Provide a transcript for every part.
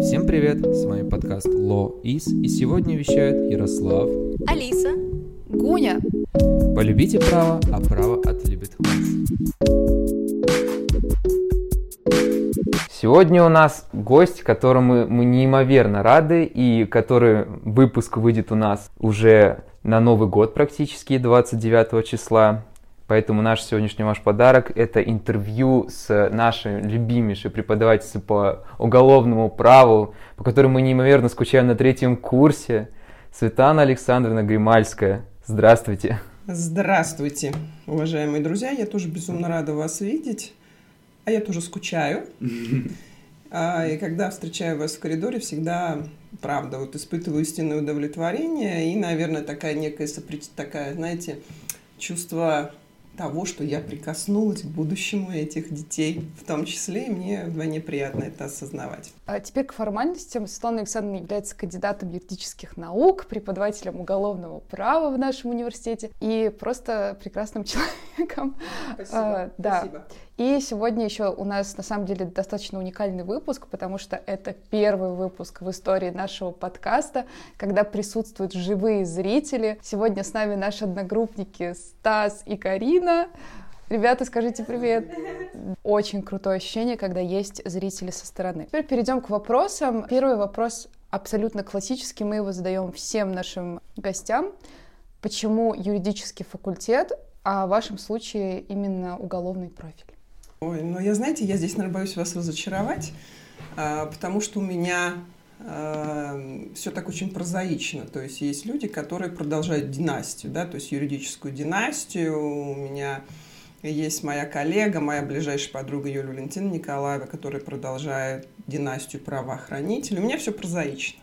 Всем привет, с вами подкаст Law Is, и сегодня вещают Ярослав, Алиса, Гуня. Полюбите право, а право отлюбит вас. Сегодня у нас гость, которому мы неимоверно рады, и который выпуск выйдет у нас уже на Новый год практически, 29 числа. Поэтому наш сегодняшний ваш подарок – это интервью с нашей любимейшей преподавательницей по уголовному праву, по которой мы неимоверно скучаем на третьем курсе, Светлана Александровна Гримальская. Здравствуйте. Здравствуйте, уважаемые друзья. Я тоже безумно рада вас видеть. А я тоже скучаю. А, и когда встречаю вас в коридоре, всегда, правда, вот испытываю истинное удовлетворение и, наверное, такая некая сопрет... такая, знаете, чувство того, что я прикоснулась к будущему этих детей, в том числе, и мне вдвойне приятно это осознавать. А теперь к формальностям. Светлана Александровна является кандидатом юридических наук, преподавателем уголовного права в нашем университете и просто прекрасным человеком. Спасибо. А, да. Спасибо. И сегодня еще у нас на самом деле достаточно уникальный выпуск, потому что это первый выпуск в истории нашего подкаста, когда присутствуют живые зрители. Сегодня с нами наши одногруппники Стас и Карина. Ребята, скажите привет. Очень крутое ощущение, когда есть зрители со стороны. Теперь перейдем к вопросам. Первый вопрос абсолютно классический, мы его задаем всем нашим гостям. Почему юридический факультет, а в вашем случае именно уголовный профиль? Ой, ну я, знаете, я здесь, наверное, боюсь вас разочаровать, а, потому что у меня все так очень прозаично. То есть есть люди, которые продолжают династию, да, то есть юридическую династию. У меня есть моя коллега, моя ближайшая подруга Юлия Валентина Николаева, которая продолжает династию правоохранителей. У меня все прозаично.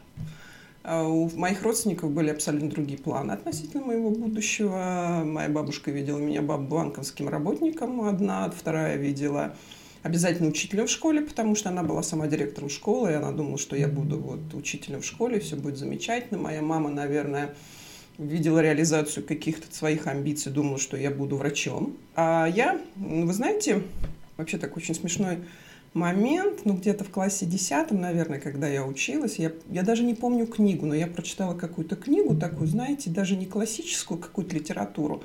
А У моих родственников были абсолютно другие планы относительно моего будущего. Моя бабушка видела меня банковским работником одна, вторая видела обязательно учителем в школе, потому что она была сама директором школы, и она думала, что я буду вот учителем в школе, все будет замечательно. Моя мама, наверное, видела реализацию каких-то своих амбиций, думала, что я буду врачом. А я, ну, вы знаете, вообще так очень смешной момент, ну, где-то в классе десятом, наверное, когда я училась, я, я даже не помню книгу, но я прочитала какую-то книгу такую, знаете, даже не классическую какую-то литературу,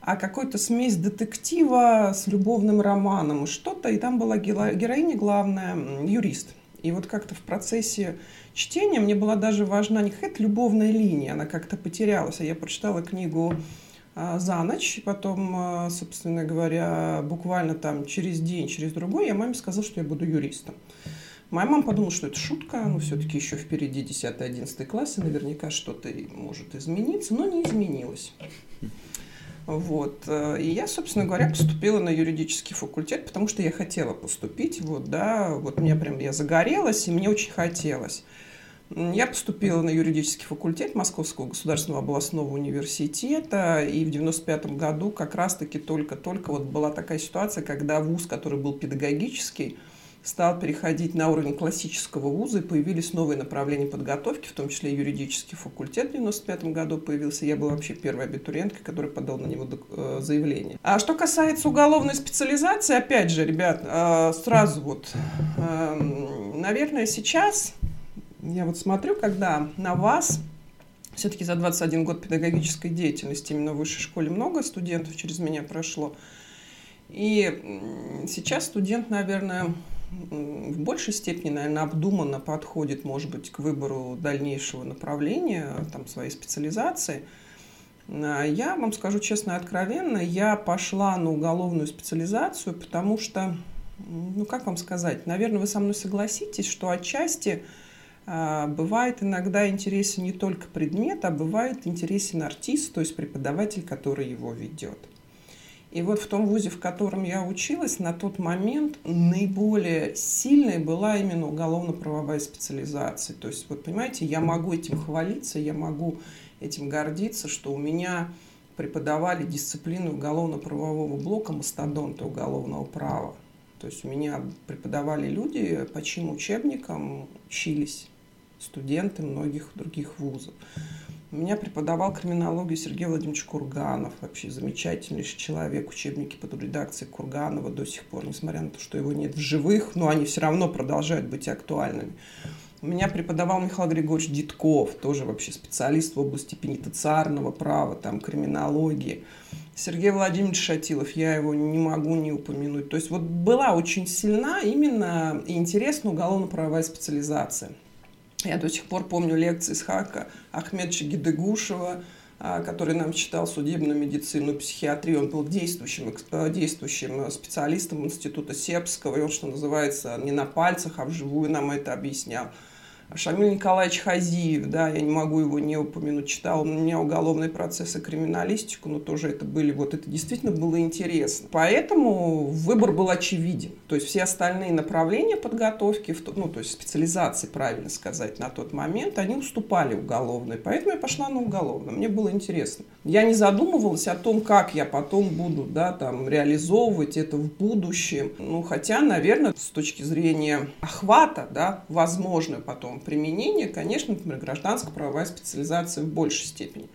а какой-то смесь детектива с любовным романом и что-то, и там была геро- героиня главная, юрист. И вот как-то в процессе чтения мне была даже важна не какая-то любовная линия, она как-то потерялась. А я прочитала книгу за ночь, потом, а, собственно говоря, буквально там через день, через другой я маме сказала, что я буду юристом. Моя мама подумала, что это шутка, ну, все-таки еще впереди 10-11 класс, и наверняка что-то может измениться, но не изменилось. Вот. э, И я, собственно говоря, поступила на юридический факультет, потому что я хотела поступить. Вот, да, вот мне прям я загорелась, и мне очень хотелось. Я поступила на юридический факультет Московского государственного областного университета, и в 95 году как раз-таки только-только вот была такая ситуация, когда вуз, который был педагогический, стал переходить на уровень классического вуза, и появились новые направления подготовки, в том числе юридический факультет в 95 году появился. Я была вообще первой абитуриенткой, которая подала на него э, заявление. А что касается уголовной специализации, опять же, ребят, э, сразу вот, эм, наверное, сейчас я вот смотрю, когда на вас все-таки за 21 год педагогической деятельности именно в высшей школе много студентов через меня прошло. И сейчас студент, наверное, в большей степени, наверное, обдуманно подходит, может быть, к выбору дальнейшего направления, там, своей специализации. А Я вам скажу честно и откровенно, я пошла на уголовную специализацию, потому что, ну как вам сказать, наверное, вы со мной согласитесь, что отчасти бывает иногда интересен не только предмет, а бывает интересен артист, то есть преподаватель, который его ведет. И вот в том вузе, в котором я училась, на тот момент наиболее сильной была именно уголовно-правовая специализация. То есть, вот понимаете, я могу этим хвалиться, я могу этим гордиться, что у меня преподавали дисциплину уголовно-правового блока мастодонта уголовного права. То есть у меня преподавали люди, по чьим учебникам учились студенты многих других вузов. У меня преподавал криминологию Сергей Владимирович Курганов, вообще замечательнейший человек, учебники под редакцией Курганова до сих пор, несмотря на то, что его нет в живых, но они все равно продолжают быть актуальными. У меня преподавал Михаил Григорьевич Дитков, тоже вообще специалист в области пенитенциарного права, там, криминологии. Сергей Владимирович Шатилов, я его не могу не упомянуть. То есть вот была очень сильна именно и интересна уголовно-правовая специализация. Я до сих пор помню лекции с Хака Ахмедча Гидегушева, а, который нам читал судебную медицину, психиатрию. Он был действующим, э, действующим специалистом Института Сербского, и он, что называется, не на пальцах, а вживую нам это объяснял. Шамиль Николаевич Хазиев, да, я не могу его не упомянуть, читал у меня уголовные процессы, криминалистику, но тоже это были, вот это действительно было интересно. Поэтому выбор был очевиден. То есть все остальные направления подготовки, ну, то есть специализации, правильно сказать, на тот момент, они уступали уголовной. Поэтому я пошла на уголовную. Мне было интересно. Я не задумывалась о том, как я потом буду, да, там, реализовывать это в будущем. Ну, хотя, наверное, с точки зрения охвата, да, возможно потом применения, конечно, например, гражданско-правовая специализация в большей степени.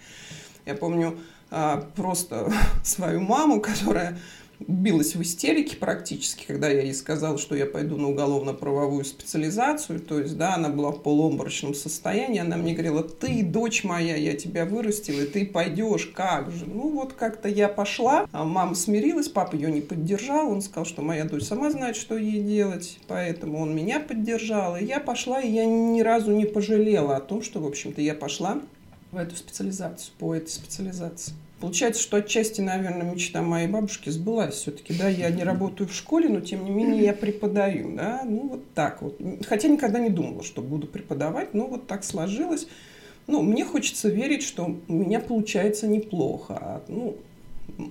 Я помню а, просто свою маму, которая билась в истерике практически, когда я ей сказала, что я пойду на уголовно-правовую специализацию. То есть, да, она была в полуобморочном состоянии. Она мне говорила, ты, дочь моя, я тебя вырастила, и ты пойдешь, как же? Ну, вот как-то я пошла, а мама смирилась, папа ее не поддержал. Он сказал, что моя дочь сама знает, что ей делать, поэтому он меня поддержал. И я пошла, и я ни разу не пожалела о том, что, в общем-то, я пошла в эту специализацию, по этой специализации. Получается, что отчасти, наверное, мечта моей бабушки сбылась все-таки, да, я не работаю в школе, но тем не менее я преподаю, да, ну вот так вот. Хотя никогда не думала, что буду преподавать, но вот так сложилось. Ну, мне хочется верить, что у меня получается неплохо. А, ну,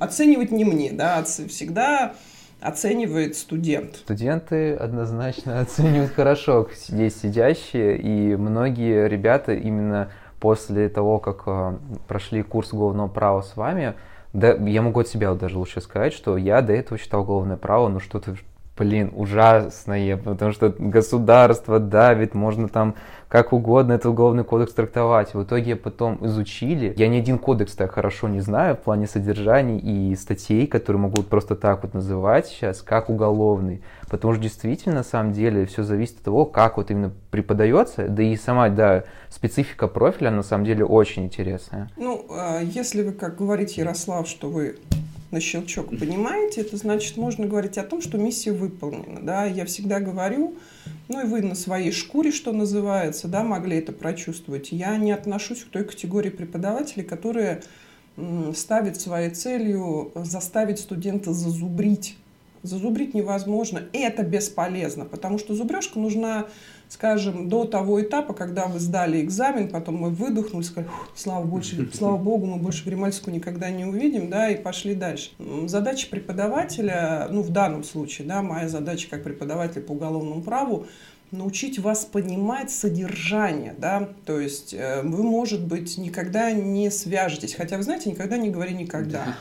оценивать не мне, да, всегда оценивает студент. Студенты однозначно оценивают хорошо здесь сидящие, и многие ребята именно после того, как э, прошли курс уголовного права с вами, да, я могу от себя даже лучше сказать, что я до этого считал уголовное право, ну что-то блин, ужасное, потому что государство давит, можно там как угодно этот уголовный кодекс трактовать. В итоге потом изучили. Я ни один кодекс так хорошо не знаю в плане содержаний и статей, которые могут просто так вот называть сейчас, как уголовный. Потому что действительно, на самом деле, все зависит от того, как вот именно преподается, да и сама, да, специфика профиля на самом деле очень интересная. Ну, а если вы, как говорит Ярослав, что вы на щелчок понимаете, это значит, можно говорить о том, что миссия выполнена. Да? Я всегда говорю, ну и вы на своей шкуре, что называется, да, могли это прочувствовать. Я не отношусь к той категории преподавателей, которые ставят своей целью заставить студента зазубрить. Зазубрить невозможно. Это бесполезно, потому что зубрежка нужна скажем, до того этапа, когда вы сдали экзамен, потом мы выдохнули, сказали, слава, больше, слава богу, мы больше Гримальскую никогда не увидим, да, и пошли дальше. Задача преподавателя, ну, в данном случае, да, моя задача как преподавателя по уголовному праву, научить вас понимать содержание, да, то есть э, вы, может быть, никогда не свяжетесь, хотя, вы знаете, никогда не говори никогда. Да.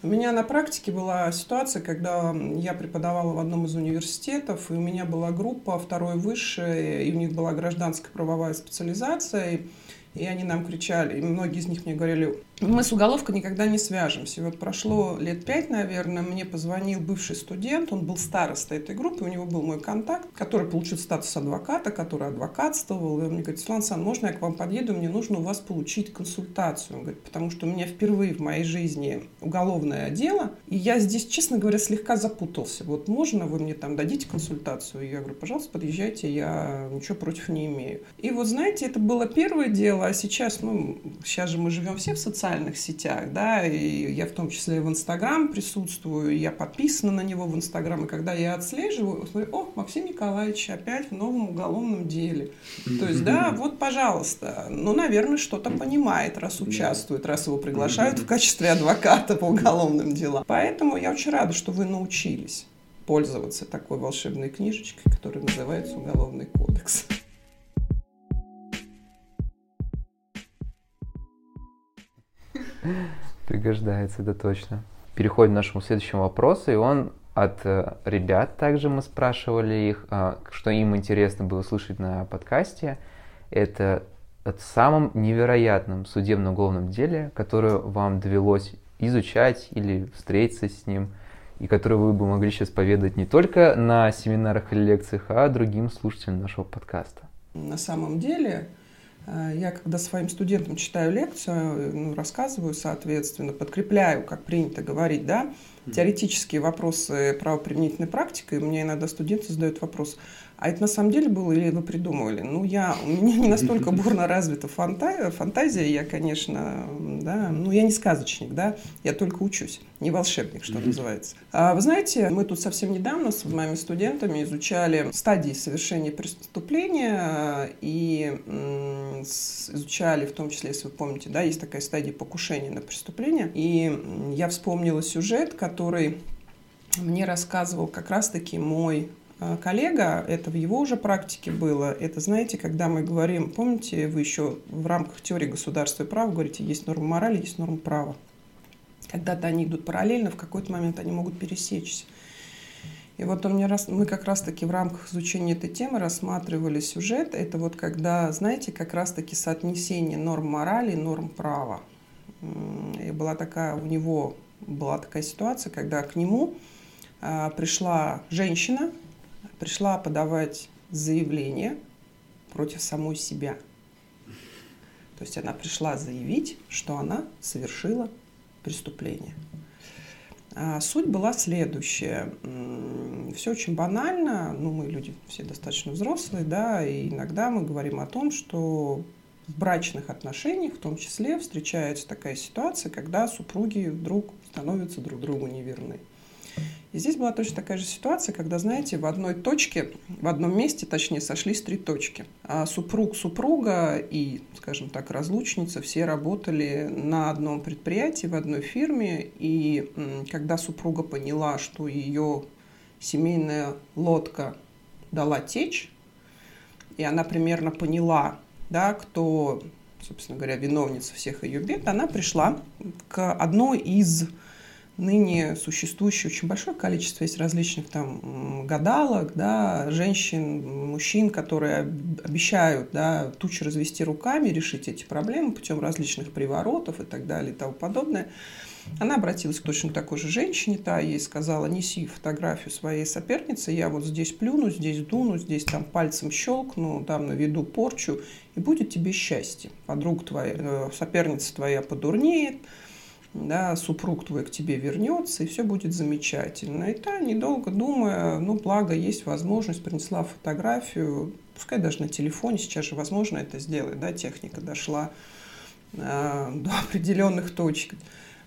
У меня на практике была ситуация, когда я преподавала в одном из университетов, и у меня была группа второй высшей, и у них была гражданская правовая специализация, и они нам кричали, и многие из них мне говорили, мы с уголовкой никогда не свяжемся. Вот прошло лет пять, наверное, мне позвонил бывший студент, он был староста этой группы, у него был мой контакт, который получил статус адвоката, который адвокатствовал. И он мне говорит, Светлана Сан, можно я к вам подъеду, мне нужно у вас получить консультацию. Он говорит, потому что у меня впервые в моей жизни уголовное дело, и я здесь, честно говоря, слегка запутался. Вот можно вы мне там дадите консультацию? Я говорю, пожалуйста, подъезжайте, я ничего против не имею. И вот, знаете, это было первое дело, а сейчас, ну, сейчас же мы живем все в социальном социальных сетях, да, и я в том числе и в Инстаграм присутствую, я подписана на него в Инстаграм, и когда я отслеживаю, смотрю, о, Максим Николаевич опять в новом уголовном деле. То есть, да, вот, пожалуйста, ну, наверное, что-то понимает, раз участвует, раз его приглашают в качестве адвоката по уголовным делам. Поэтому я очень рада, что вы научились пользоваться такой волшебной книжечкой, которая называется «Уголовный кодекс». Пригождается, это точно. Переходим к нашему следующему вопросу, и он от э, ребят также мы спрашивали их, а, что им интересно было слышать на подкасте. Это о самом невероятном судебно-уголовном деле, которое вам довелось изучать или встретиться с ним, и которое вы бы могли сейчас поведать не только на семинарах или лекциях, а другим слушателям нашего подкаста. На самом деле, э, я когда своим студентам читаю лекцию, ну, рассказываю, соответственно, подкрепляю, как принято говорить, да, теоретические вопросы правоприменительной практики, и мне иногда студенты задают вопрос, а это на самом деле было или вы придумывали? Ну, я, у меня не настолько бурно развита фанта, фантазия, я, конечно, да, ну, я не сказочник, да, я только учусь, не волшебник, что называется. А, вы знаете, мы тут совсем недавно с моими студентами изучали стадии совершения преступления и изучали, в том числе, если вы помните, да, есть такая стадия покушения на преступление, и я вспомнила сюжет, который мне рассказывал как раз-таки мой коллега, это в его уже практике было, это, знаете, когда мы говорим, помните, вы еще в рамках теории государства и права говорите, есть норма морали, есть норма права. Когда-то они идут параллельно, в какой-то момент они могут пересечься. И вот он мне раз, мы как раз-таки в рамках изучения этой темы рассматривали сюжет. Это вот когда, знаете, как раз-таки соотнесение норм морали и норм права. И была такая, у него была такая ситуация, когда к нему а, пришла женщина, пришла подавать заявление против самой себя. То есть она пришла заявить, что она совершила преступление. А суть была следующая. Все очень банально. Ну, мы люди все достаточно взрослые, да, и иногда мы говорим о том, что в брачных отношениях в том числе встречается такая ситуация, когда супруги вдруг становятся друг другу неверны. И здесь была точно такая же ситуация, когда, знаете, в одной точке, в одном месте, точнее, сошлись три точки. А супруг, супруга и, скажем так, разлучница все работали на одном предприятии, в одной фирме. И когда супруга поняла, что ее семейная лодка дала течь, и она примерно поняла, да, кто, собственно говоря, виновница всех ее бед, она пришла к одной из ныне существующее очень большое количество есть различных там гадалок, да, женщин, мужчин, которые обещают да, тучи развести руками, решить эти проблемы путем различных приворотов и так далее и тому подобное. Она обратилась к точно такой же женщине, та ей сказала, неси фотографию своей соперницы, я вот здесь плюну, здесь дуну, здесь там пальцем щелкну, там наведу порчу, и будет тебе счастье. Подруга твоя, э, соперница твоя подурнеет, да, супруг твой к тебе вернется, и все будет замечательно. И та, недолго думая, ну, благо есть возможность, принесла фотографию, пускай даже на телефоне, сейчас же возможно это сделать, да, техника дошла э, до определенных точек.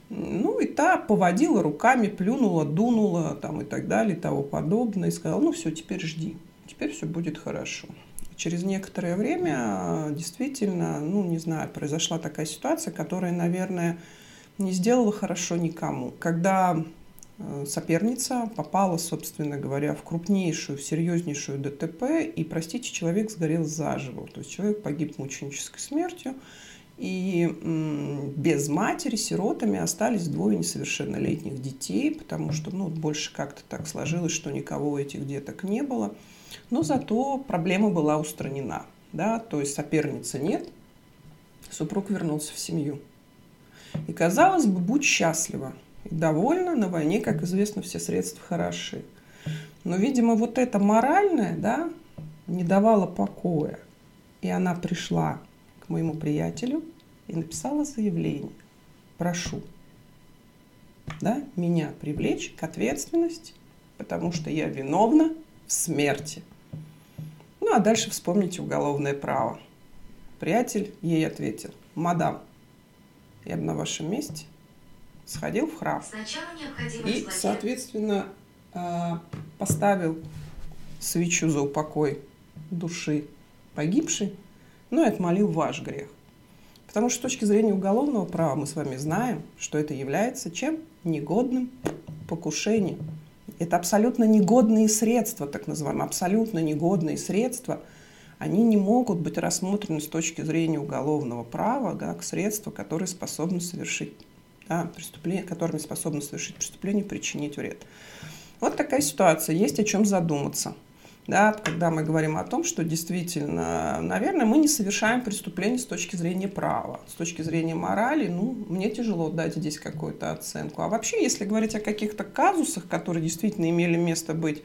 Ну, и та поводила руками, плюнула, дунула там, и так далее, и того подобное, и сказала, ну, все, теперь жди, теперь все будет хорошо. Через некоторое время действительно, ну, не знаю, произошла такая ситуация, которая, наверное, не сделала хорошо никому. Когда э, соперница попала, собственно говоря, в крупнейшую, в серьезнейшую ДТП, и, простите, человек сгорел заживо. То есть человек погиб мученической смертью, и без матери, сиротами остались двое несовершеннолетних детей, потому что ну, больше как-то так сложилось, что никого этих деток не было. Но зато проблема была устранена. Да? То есть соперницы нет, супруг вернулся в семью. И, казалось бы, будь счастлива и довольна, на войне, как известно, все средства хороши. Но, видимо, вот это моральное, да, не давало покоя. И она пришла к моему приятелю и написала заявление. Прошу, да, меня привлечь к ответственности, потому что я виновна в смерти. Ну, а дальше вспомните уголовное право. Приятель ей ответил, мадам, я бы на вашем месте сходил в храм и, соответственно, а, поставил свечу за упокой души погибшей, ну и отмолил ваш грех. Потому что с точки зрения уголовного права мы с вами знаем, что это является чем? Негодным покушением. Это абсолютно негодные средства, так называемые, абсолютно негодные средства – они не могут быть рассмотрены с точки зрения уголовного права как средства, которые способны совершить да, преступление, которыми способны совершить преступление, причинить вред. Вот такая ситуация, есть о чем задуматься. Да, когда мы говорим о том, что действительно, наверное, мы не совершаем преступление с точки зрения права, с точки зрения морали, ну, мне тяжело дать здесь какую-то оценку. А вообще, если говорить о каких-то казусах, которые действительно имели место быть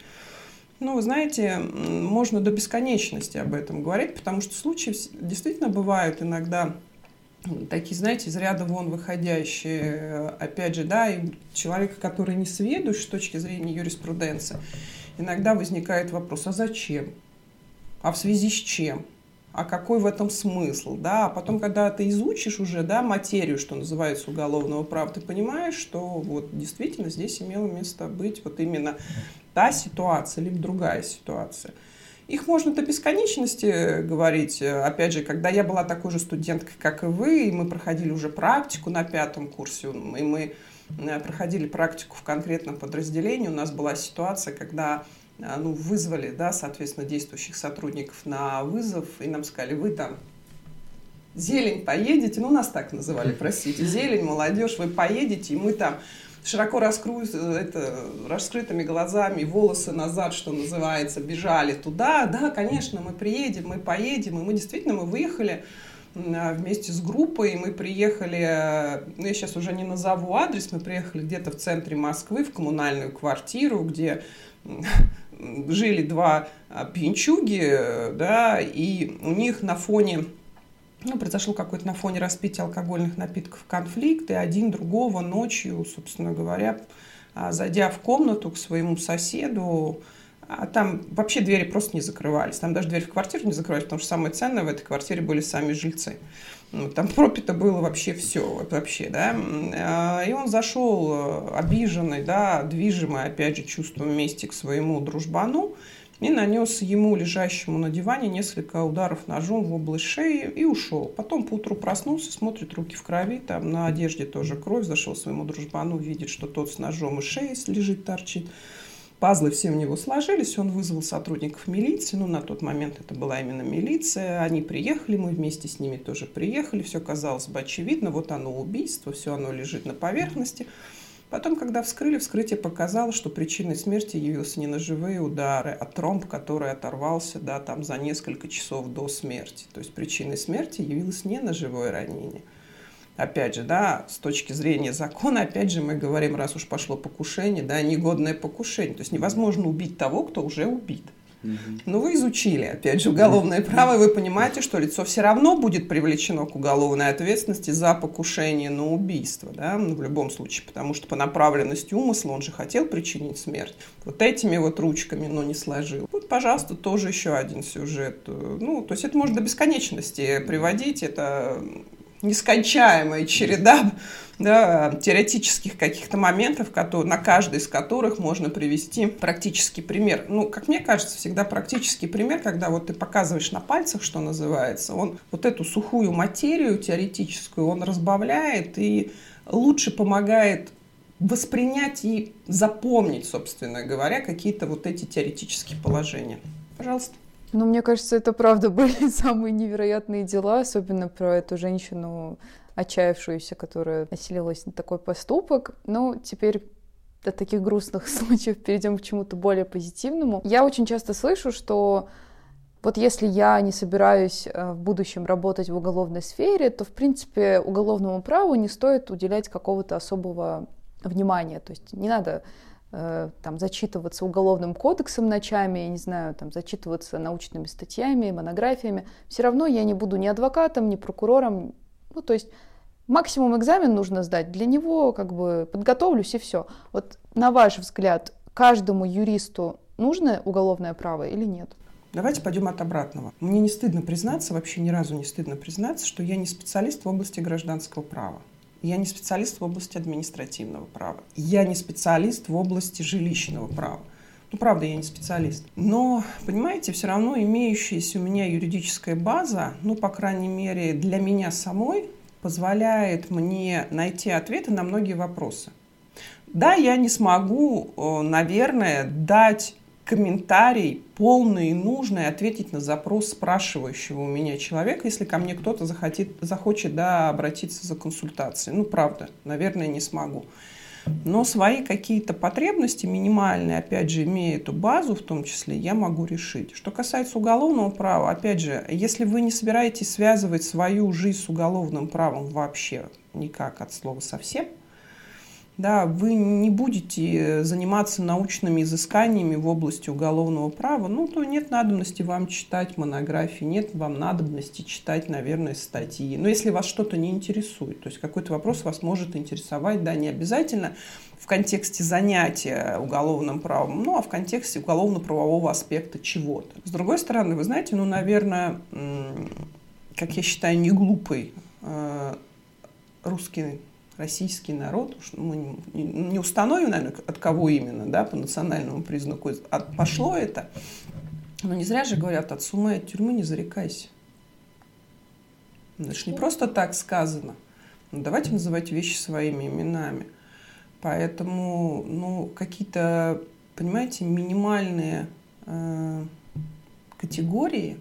Ну, вы знаете, можно до бесконечности об этом говорить, потому что случаи действительно бывают иногда такие, знаете, из ряда вон выходящие, опять же, да, и человека, который не сведущ с точки зрения юриспруденции, иногда возникает вопрос, а зачем? А в связи с чем? А какой в этом смысл? Да? А потом, когда ты изучишь уже да, материю, что называется, уголовного права, ты понимаешь, что вот действительно здесь имело место быть вот именно та ситуация, либо другая ситуация. Их можно до бесконечности говорить. Опять же, когда я была такой же студенткой, как и вы, и мы проходили уже практику на пятом курсе, и мы э, проходили практику в конкретном подразделении, у нас была ситуация, когда э, ну, вызвали, да, соответственно, действующих сотрудников на вызов, и нам сказали, вы там зелень поедете, ну, нас так называли, простите, зелень, молодежь, вы поедете, и мы там широко раскру... это, раскрытыми глазами, волосы назад, что называется, бежали туда. Да, конечно, мы приедем, мы поедем. И мы действительно, мы выехали вместе с группой, мы приехали, ну, я сейчас уже не назову адрес, мы приехали где-то в центре Москвы, в коммунальную квартиру, где жили два а, пьянчуги, да, и у них на фоне ну, произошел какой-то на фоне распития алкогольных напитков конфликт, и один другого ночью, собственно говоря, а, зайдя в комнату к своему соседу, а там вообще двери просто не закрывались. Там даже дверь в квартиру не закрывались, потому что самое ценное в этой квартире были сами жильцы. Ну, там пропито было вообще все, вообще, да. А, и он зашел э, обиженный, да, движимый, опять же, чувством мести к своему дружбану, и нанес ему, лежащему на диване, несколько ударов ножом в область шеи и ушел. Потом поутру проснулся, смотрит руки в крови, там на одежде тоже кровь, зашел своему дружбану, видит, что тот с ножом и шеей лежит, торчит. Пазлы все у него сложились, он вызвал сотрудников милиции, ну, на тот момент это была именно милиция, они приехали, мы вместе с ними тоже приехали, все казалось бы очевидно, вот оно убийство, все оно лежит на поверхности. Потом, когда вскрыли, вскрытие показало, что причиной смерти явился не ножевые удары, а тромб, который оторвался да, там, за несколько часов до смерти. То есть причиной смерти явилось не ножевое ранение. Опять же, да, с точки зрения закона, опять же, мы говорим, раз уж пошло покушение, да, негодное покушение. То есть невозможно убить того, кто уже убит. Но вы изучили, опять же, уголовное право, и вы понимаете, что лицо все равно будет привлечено к уголовной ответственности за покушение на убийство, да, ну, в любом случае, потому что по направленности умысла он же хотел причинить смерть. Вот этими вот ручками, но не сложил. Вот, пожалуйста, тоже еще один сюжет. Ну, то есть это можно до бесконечности приводить, это нескончаемая череда да, теоретических каких-то моментов, которые, на каждый из которых можно привести практический пример. Ну, как мне кажется, всегда практический пример, когда вот ты показываешь на пальцах, что называется, он вот эту сухую материю теоретическую, он разбавляет и лучше помогает воспринять и запомнить, собственно говоря, какие-то вот эти теоретические положения. Пожалуйста. Ну, мне кажется, это правда были самые невероятные дела, особенно про эту женщину, отчаявшуюся, которая оселилась на такой поступок. Ну, теперь от таких грустных случаев перейдем к чему-то более позитивному. Я очень часто слышу, что вот если я не собираюсь э, в будущем работать в уголовной сфере, то, в принципе, уголовному праву не стоит уделять какого-то особого внимания. То есть не надо там, зачитываться уголовным кодексом ночами, я не знаю, там, зачитываться научными статьями, монографиями, все равно я не буду ни адвокатом, ни прокурором. Ну, то есть максимум экзамен нужно сдать, для него как бы подготовлюсь и все. Вот на ваш взгляд, каждому юристу нужно уголовное право или нет? Давайте пойдем от обратного. Мне не стыдно признаться, вообще ни разу не стыдно признаться, что я не специалист в области гражданского права. Я не специалист в области административного права. Я не специалист в области жилищного права. Ну, правда, я не специалист. Но, понимаете, все равно имеющаяся у меня юридическая база, ну, по крайней мере, для меня самой, позволяет мне найти ответы на многие вопросы. Да, я не смогу, э, наверное, дать комментарий полный и нужный, ответить на запрос спрашивающего у меня человека, если ко мне кто-то захотит, захочет да, обратиться за консультацией. Ну, правда, наверное, не смогу. Но свои какие-то потребности минимальные, опять же, имея эту базу в том числе, я могу решить. Что касается уголовного права, опять же, если вы не собираетесь связывать свою жизнь с уголовным правом вообще никак от слова совсем – да, вы не будете заниматься научными изысканиями в области уголовного права, ну, то нет надобности вам читать монографии, нет вам надобности читать, наверное, статьи. Но если вас что-то не интересует, то есть какой-то вопрос вас может интересовать, да, не обязательно в контексте занятия уголовным правом, ну, а в контексте уголовно-правового аспекта чего-то. С другой стороны, вы знаете, ну, наверное, как я считаю, не глупый э, русский российский народ, мы не установим, наверное, от кого именно, да, по национальному признаку от, пошло это, но не зря же говорят, от сумы от тюрьмы не зарекайся. Это же не просто так сказано. Ну, давайте называть вещи своими именами. Поэтому, ну, какие-то, понимаете, минимальные э, категории,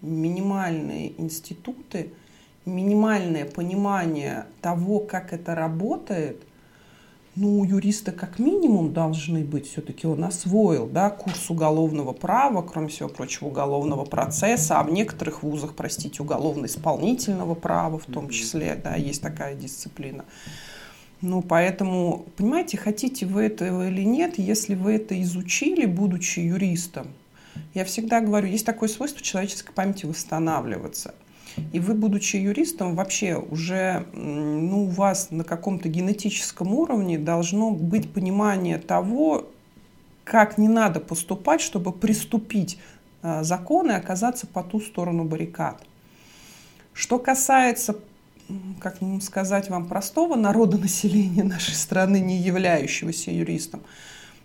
минимальные институты – минимальное понимание того, как это работает, ну, у юриста как минимум должны быть, все-таки он освоил, да, курс уголовного права, кроме всего прочего, уголовного процесса, а в некоторых вузах, простите, уголовно-исполнительного права в том числе, да, есть такая дисциплина. Ну, поэтому, понимаете, хотите вы этого или нет, если вы это изучили, будучи юристом, я всегда говорю, есть такое свойство человеческой памяти восстанавливаться. И вы, будучи юристом, вообще уже ну, у вас на каком-то генетическом уровне должно быть понимание того, как не надо поступать, чтобы приступить э, закон и оказаться по ту сторону баррикад. Что касается, как сказать вам, простого народа населения нашей страны, не являющегося юристом,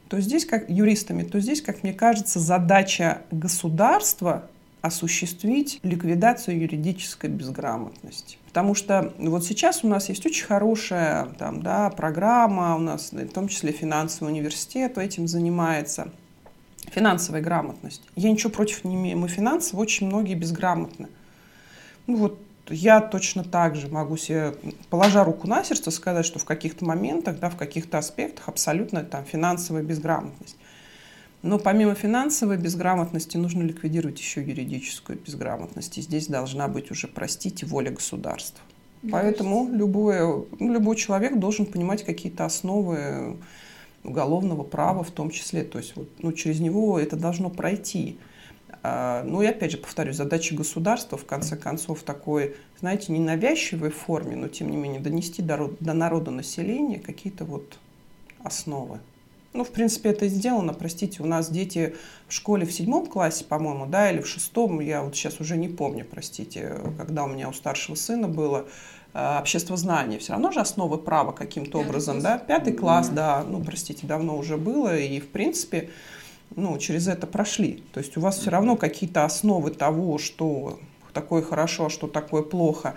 то здесь, как юристами, то здесь, как мне кажется, задача государства осуществить ликвидацию юридической безграмотности. Потому что вот сейчас у нас есть очень хорошая там, да, программа, у нас в том числе финансовый университет этим занимается. Финансовая грамотность. Я ничего против не имею. Мы финансово очень многие безграмотны. Ну вот я точно так же могу себе, положа руку на сердце, сказать, что в каких-то моментах, да, в каких-то аспектах абсолютно там финансовая безграмотность. Но помимо финансовой безграмотности нужно ликвидировать еще юридическую безграмотность. И здесь должна быть уже, простите, воля государства. Ну, Поэтому любой, ну, любой человек должен понимать какие-то основы уголовного права в том числе. То есть вот, ну, через него это должно пройти. А, ну и опять же повторю, задача государства в конце концов такой, знаете, ненавязчивой форме, но тем не менее донести до, до народа населения какие-то вот основы. Ну, в принципе, это сделано. Простите, у нас дети в школе в седьмом классе, по-моему, да, или в шестом, я вот сейчас уже не помню, простите, когда у меня у старшего сына было э, общество знания. Все равно же основы права каким-то образом, да? Пятый класс, да, ну, простите, давно уже было, и, в принципе, ну, через это прошли. То есть у вас все равно какие-то основы того, что такое хорошо, а что такое плохо,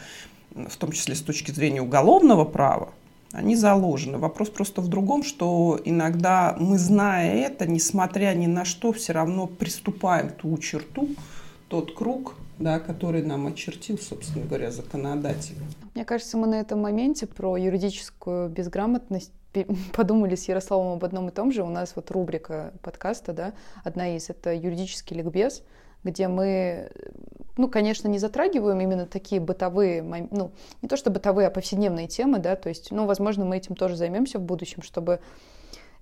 в том числе с точки зрения уголовного права, они заложены. Вопрос просто в другом, что иногда мы, зная это, несмотря ни на что, все равно приступаем ту черту, тот круг, да, который нам очертил, собственно говоря, законодатель. Мне кажется, мы на этом моменте про юридическую безграмотность подумали с Ярославом об одном и том же. У нас вот рубрика подкаста, да, одна из, это юридический ликбез, где мы, ну, конечно, не затрагиваем именно такие бытовые, ну, не то что бытовые, а повседневные темы, да, то есть, ну, возможно, мы этим тоже займемся в будущем, чтобы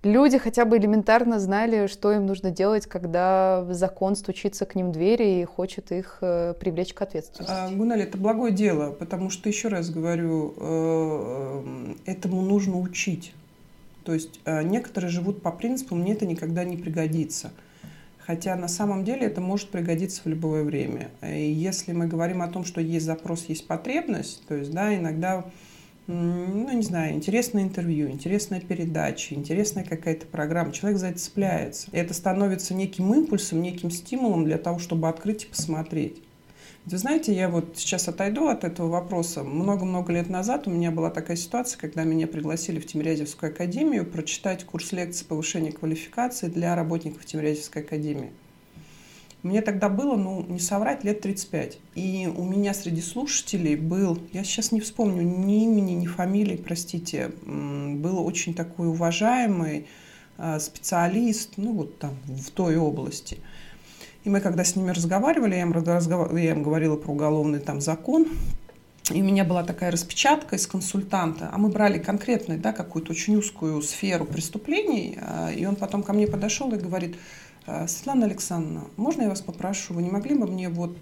люди хотя бы элементарно знали, что им нужно делать, когда закон стучится к ним в двери и хочет их э, привлечь к ответственности. А, Гуналь, это благое дело, потому что, еще раз говорю, э, э, этому нужно учить. То есть некоторые живут по принципу «мне это никогда не пригодится». Хотя на самом деле это может пригодиться в любое время. И если мы говорим о том, что есть запрос, есть потребность, то есть, да, иногда, ну, не знаю, интересное интервью, интересная передача, интересная какая-то программа, человек за это цепляется. Это становится неким импульсом, неким стимулом для того, чтобы открыть и посмотреть. Вы знаете, я вот сейчас отойду от этого вопроса. Много-много лет назад у меня была такая ситуация, когда меня пригласили в Тимирязевскую академию прочитать курс лекций повышения квалификации для работников Тимирязевской академии. Мне тогда было, ну, не соврать, лет 35. И у меня среди слушателей был, я сейчас не вспомню ни имени, ни фамилии, простите, был очень такой уважаемый а, специалист, ну, вот там, в той области – и мы, когда с ними разговаривали, я им, разговар... я им говорила про уголовный там закон, и у меня была такая распечатка из консультанта, а мы брали конкретную, да, какую-то очень узкую сферу преступлений, а, и он потом ко мне подошел и говорит, «А, Светлана Александровна, можно я вас попрошу, вы не могли бы мне вот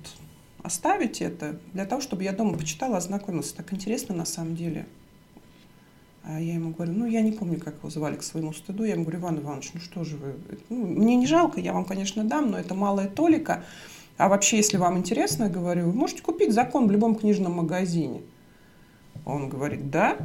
оставить это для того, чтобы я дома почитала, ознакомилась. Так интересно на самом деле. А я ему говорю, ну, я не помню, как его звали к своему стыду. Я ему говорю, Иван Иванович, ну что же вы, ну, мне не жалко, я вам, конечно, дам, но это малая толика. А вообще, если вам интересно, говорю, вы можете купить закон в любом книжном магазине. Он говорит, да,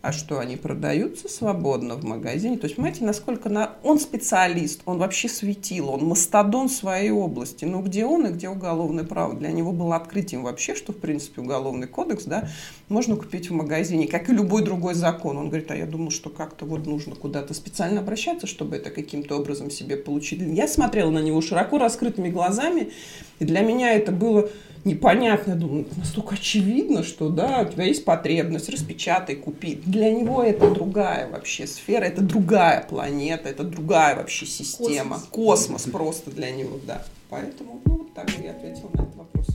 а что, они продаются свободно в магазине? То есть, понимаете, насколько на... он специалист, он вообще светил, он мастодон своей области. Но где он и где уголовное право? Для него было открытием вообще, что, в принципе, уголовный кодекс, да, можно купить в магазине, как и любой другой закон. Он говорит, а я думал, что как-то вот нужно куда-то специально обращаться, чтобы это каким-то образом себе получить. Я смотрела на него широко раскрытыми глазами, и для меня это было непонятно, я думаю, настолько очевидно, что да, у тебя есть потребность, распечатай, купи. Для него это другая вообще сфера, это другая планета, это другая вообще система. Космос, Космос просто для него, да. Поэтому, ну, вот так я ответила на этот вопрос.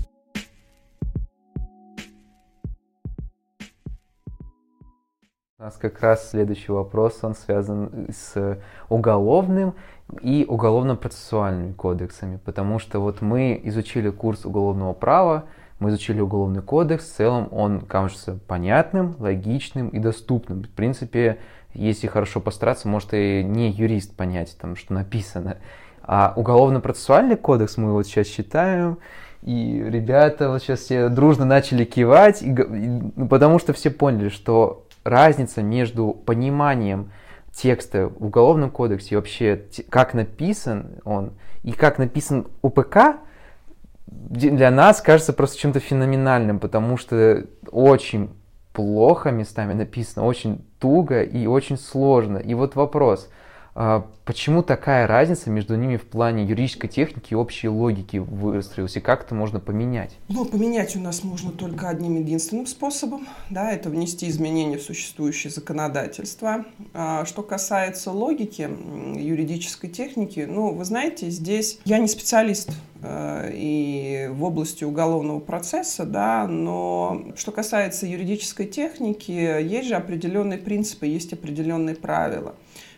У нас как раз следующий вопрос, он связан с уголовным и уголовно-процессуальными кодексами, потому что вот мы изучили курс уголовного права, мы изучили уголовный кодекс, в целом он кажется понятным, логичным и доступным. В принципе, если хорошо постараться, может и не юрист понять, там, что написано. А уголовно-процессуальный кодекс мы вот сейчас читаем, и ребята вот сейчас все дружно начали кивать, и, и, ну, потому что все поняли, что разница между пониманием текста в Уголовном кодексе и вообще как написан он и как написан УПК, для нас кажется просто чем-то феноменальным, потому что очень плохо местами написано, очень туго и очень сложно. И вот вопрос – почему такая разница между ними в плане юридической техники и общей логики выстроилась, и как это можно поменять? Ну, поменять у нас можно только одним единственным способом, да, это внести изменения в существующее законодательство. А что касается логики, юридической техники, ну, вы знаете, здесь я не специалист э, и в области уголовного процесса, да, но что касается юридической техники, есть же определенные принципы, есть определенные правила.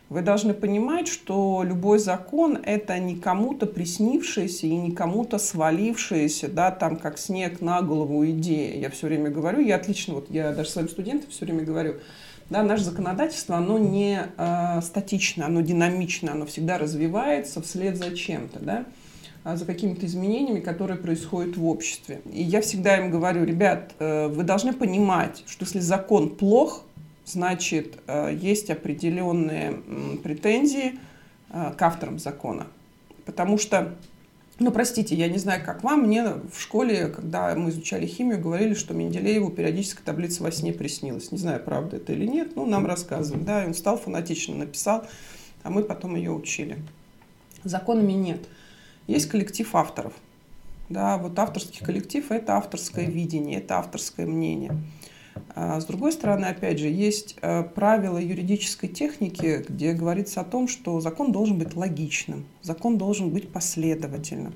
Вы должны понимать, что любой закон – это не кому-то приснившаяся и не кому-то свалившаяся, да, там, как снег на голову идея. Я все время говорю, я отлично, вот я даже своим студентам все время говорю, да, наше законодательство, оно не э, статично, оно динамично, оно всегда развивается вслед за чем-то, да, а за какими-то изменениями, которые происходят в обществе. И я всегда им говорю, ребят, э, вы должны понимать, что если закон плох, значит, э, есть определенные претензии э, к авторам закона. Потому что, ну, простите, я не знаю, как вам, мне в школе, когда мы изучали химию, говорили, что Менделееву периодическая таблица во сне приснилась. Не знаю, правда это или нет, ну, нам рассказывали, да, и он стал фанатично написал, а мы потом ее учили. Законами нет. Есть коллектив авторов. Да, вот авторский коллектив – это авторское видение, это авторское мнение. А с другой стороны, опять же, есть э, правила юридической техники, где говорится о том, что закон должен быть логичным, закон должен быть последовательным,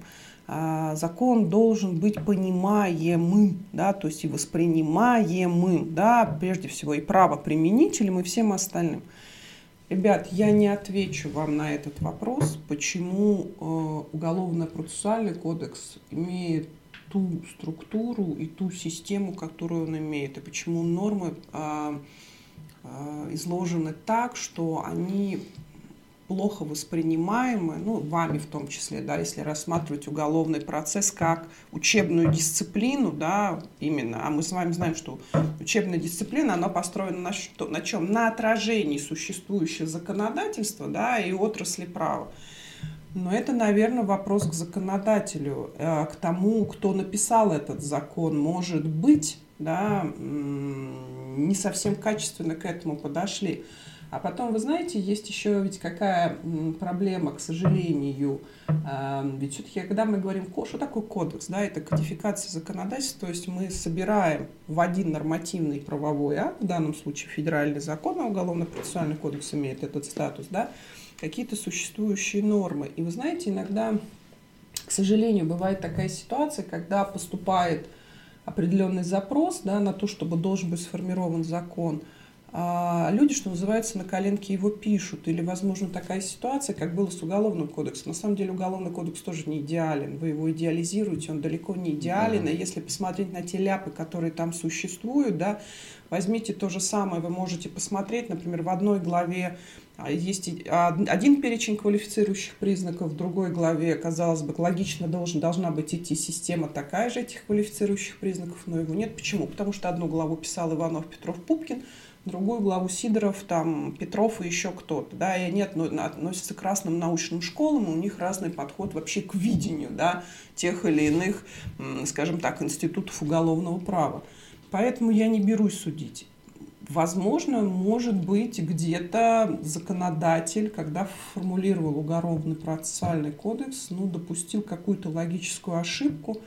а закон должен быть понимаемым, да, то есть и воспринимаемым, да, прежде всего и правоприменителем, и всем остальным. Ребят, я не отвечу вам на этот вопрос, почему э, уголовно-процессуальный кодекс имеет ту структуру и ту систему, которую он имеет, и почему нормы а, а, изложены так, что они плохо воспринимаемы, ну, вами в том числе, да, если рассматривать уголовный процесс как учебную дисциплину, да, именно, а мы с вами знаем, что учебная дисциплина, она построена на, что, на чем? На отражении существующего законодательства, да, и отрасли права. Но это, наверное, вопрос к законодателю, э, к тому, кто написал этот закон. Может быть, да, не совсем качественно к этому подошли. А потом, вы знаете, есть еще ведь какая проблема, к сожалению. Э, ведь все-таки, когда мы говорим, что такое кодекс, да, это кодификация законодательства, то есть мы собираем в один нормативный правовой акт, в данном случае федеральный закон, а уголовно-процессуальный кодекс имеет этот статус, да, какие-то существующие нормы. И вы знаете, иногда, к сожалению, бывает такая ситуация, когда поступает определенный запрос да, на то, чтобы должен быть сформирован закон, люди, что называется, на коленке его пишут. Или, возможно, такая ситуация, как было с Уголовным кодексом. На самом деле Уголовный кодекс тоже не идеален. Вы его идеализируете, он далеко не идеален. И если посмотреть на те ляпы, которые там существуют, да, возьмите то же самое, вы можете посмотреть, например, в одной главе а, есть один перечень квалифицирующих признаков, в другой главе, казалось бы, логично должен, должна быть идти система такая же этих квалифицирующих признаков, но его нет. Почему? Потому что одну главу писал Иванов, Петров, Пупкин, другую главу Сидоров, там, Петров и еще кто-то, да, и они относятся к разным научным школам, и у них разный подход вообще к видению, да, тех или иных, скажем так, институтов уголовного права. Поэтому я не берусь судить. Возможно, может быть, где-то законодатель, когда формулировал уголовный процессуальный кодекс, ну, допустил какую-то логическую ошибку,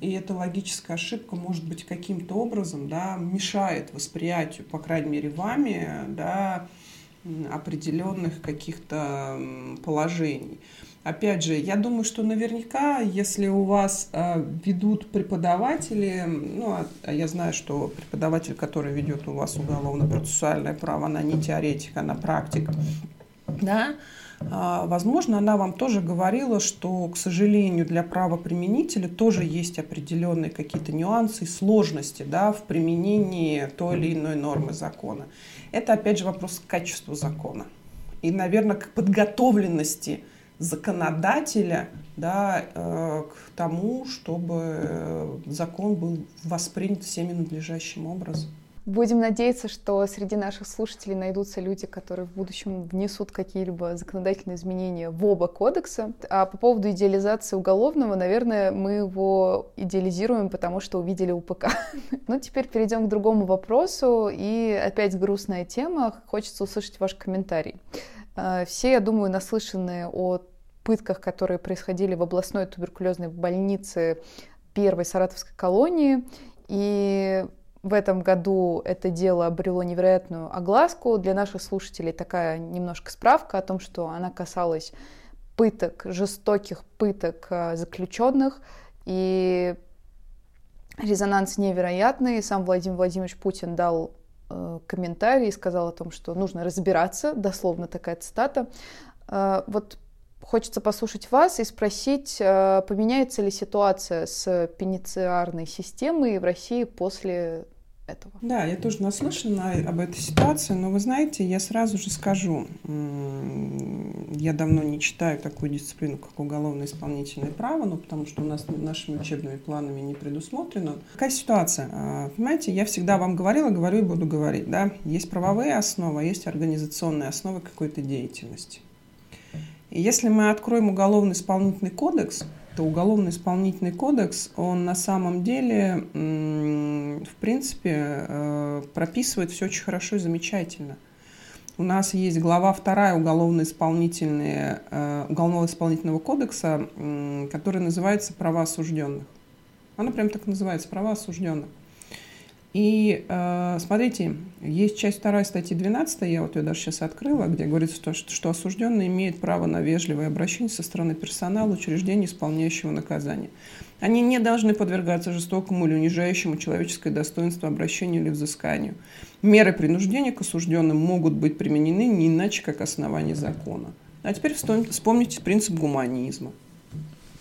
и эта логическая ошибка, может быть, каким-то образом да, мешает восприятию, по крайней мере, вами, да, определенных каких-то положений. Опять же, я думаю, что наверняка, если у вас э, ведут преподаватели, ну, а, а я знаю, что преподаватель, который ведет у вас уголовно-процессуальное право, она не теоретик, она практик, да, возможно, она вам тоже говорила, что, к сожалению, для правоприменителя тоже есть определенные какие-то нюансы и сложности да, в применении той или иной нормы закона. Это, опять же, вопрос качества закона. И, наверное, к подготовленности законодателя да, э, к тому, чтобы закон был воспринят всеми надлежащим образом. Будем надеяться, что среди наших слушателей найдутся люди, которые в будущем внесут какие-либо законодательные изменения в оба кодекса. А по поводу идеализации уголовного, наверное, мы его идеализируем, потому что увидели УПК. Ну, теперь перейдем к другому вопросу. И опять грустная тема. Хочется услышать ваш комментарий. А, все, я думаю, наслышаны о пытках, которые происходили в областной туберкулезной больнице первой Саратовской колонии. И в этом году это дело обрело невероятную огласку. Для наших слушателей такая немножко справка о том, что она касалась пыток, жестоких пыток э, заключенных. И резонанс невероятный. Сам Владимир Владимирович Путин дал э, комментарий и сказал о том, что нужно разбираться, дословно такая цитата. Э, вот Хочется послушать вас и спросить, э, поменяется ли ситуация с пенитенциарной системой в России после этого. Да, я тоже наслышана об этой ситуации, но вы знаете, я сразу же скажу, я давно не читаю такую дисциплину, как уголовно-исполнительное право, ну, потому что у нас нашими учебными планами не предусмотрено. Какая ситуация? А, понимаете, я всегда вам говорила, говорю и буду говорить, да, есть правовые основы, а есть организационные основы какой-то деятельности. И если мы откроем уголовно-исполнительный кодекс, то уголовно-исполнительный кодекс, он на самом деле, в принципе, э, прописывает все очень хорошо и замечательно. У нас есть глава вторая уголовно-исполнительного э, уголовно-исполнительного кодекса, которая называется «Права осужденных». Она прям так называется «Права осужденных». И э, смотрите, есть часть 2 статьи 12, я вот ее даже сейчас открыла, где говорится, что, что осужденный имеет право на вежливое обращение со стороны персонала учреждения, исполняющего наказание. Они не должны подвергаться жестокому или унижающему человеческое достоинство обращению или взысканию. Меры принуждения к осужденным могут быть применены не иначе, как основание закона. А теперь вспомните принцип гуманизма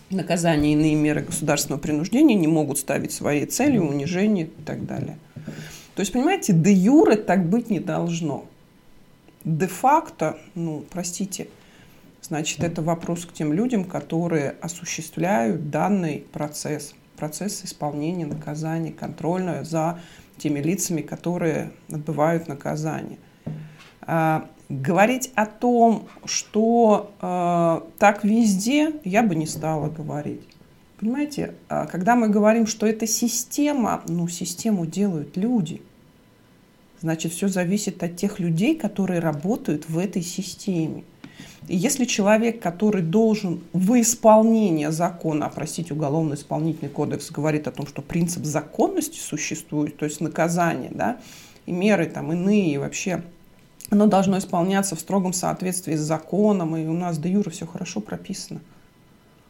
наказания и иные меры государственного принуждения не могут ставить своей целью унижение и так далее. То есть, понимаете, де юре так быть не должно. Де-факто, ну, простите, значит, это вопрос к тем людям, которые осуществляют данный процесс, процесс исполнения наказания, контрольное за теми лицами, которые отбывают наказание. Говорить о том, что э, так везде, я бы не стала говорить. Понимаете, а когда мы говорим, что это система, ну, систему делают люди. Значит, все зависит от тех людей, которые работают в этой системе. И если человек, который должен в исполнение закона, а, простите, уголовно-исполнительный кодекс говорит о том, что принцип законности существует, то есть наказание, да, и меры там иные, вообще оно должно исполняться в строгом соответствии с законом, и у нас до юра все хорошо прописано.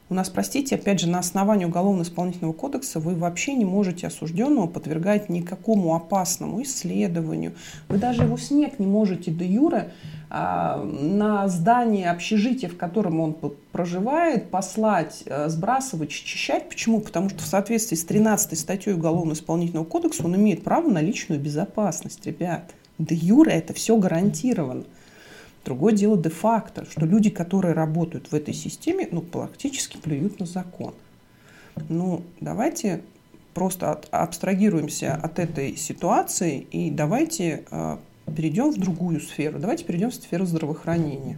У нас, простите, опять же, на основании Уголовно-исполнительного кодекса вы вообще не можете осужденного подвергать никакому опасному исследованию. Вы даже его снег не можете де юре а, на здание общежития, в котором он проживает, послать, э, сбрасывать, счищать. Почему? Потому что в соответствии с 13 статьей Уголовно-исполнительного кодекса он имеет право на личную безопасность, ребят. Де юре это все гарантировано. Другое дело де-факто, что люди, которые работают в этой системе, ну, практически плюют на закон. Ну, давайте просто от, абстрагируемся от этой ситуации и давайте э, перейдем в другую сферу. Давайте перейдем в сферу здравоохранения.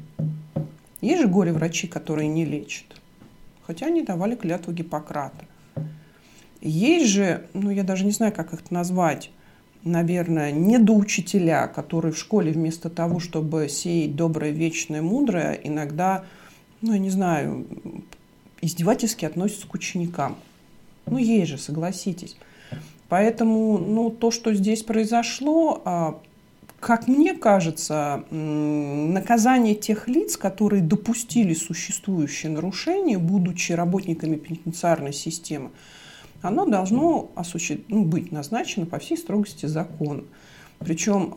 Есть же горе-врачи, которые не лечат, хотя они давали клятву Гиппократа. Есть же, ну я даже не знаю, как их назвать, наверное, недоучителя, которые в школе вместо того, чтобы сеять доброе, вечное, мудрое, иногда, ну, я не знаю, издевательски относятся к ученикам. Ну, есть же, согласитесь. Поэтому, ну, то, что здесь произошло, а, как мне кажется, наказание тех лиц, которые допустили существующее нарушение, будучи работниками пенитенциарной системы, оно должно осуществ... ну, быть назначено по всей строгости закона. Причем,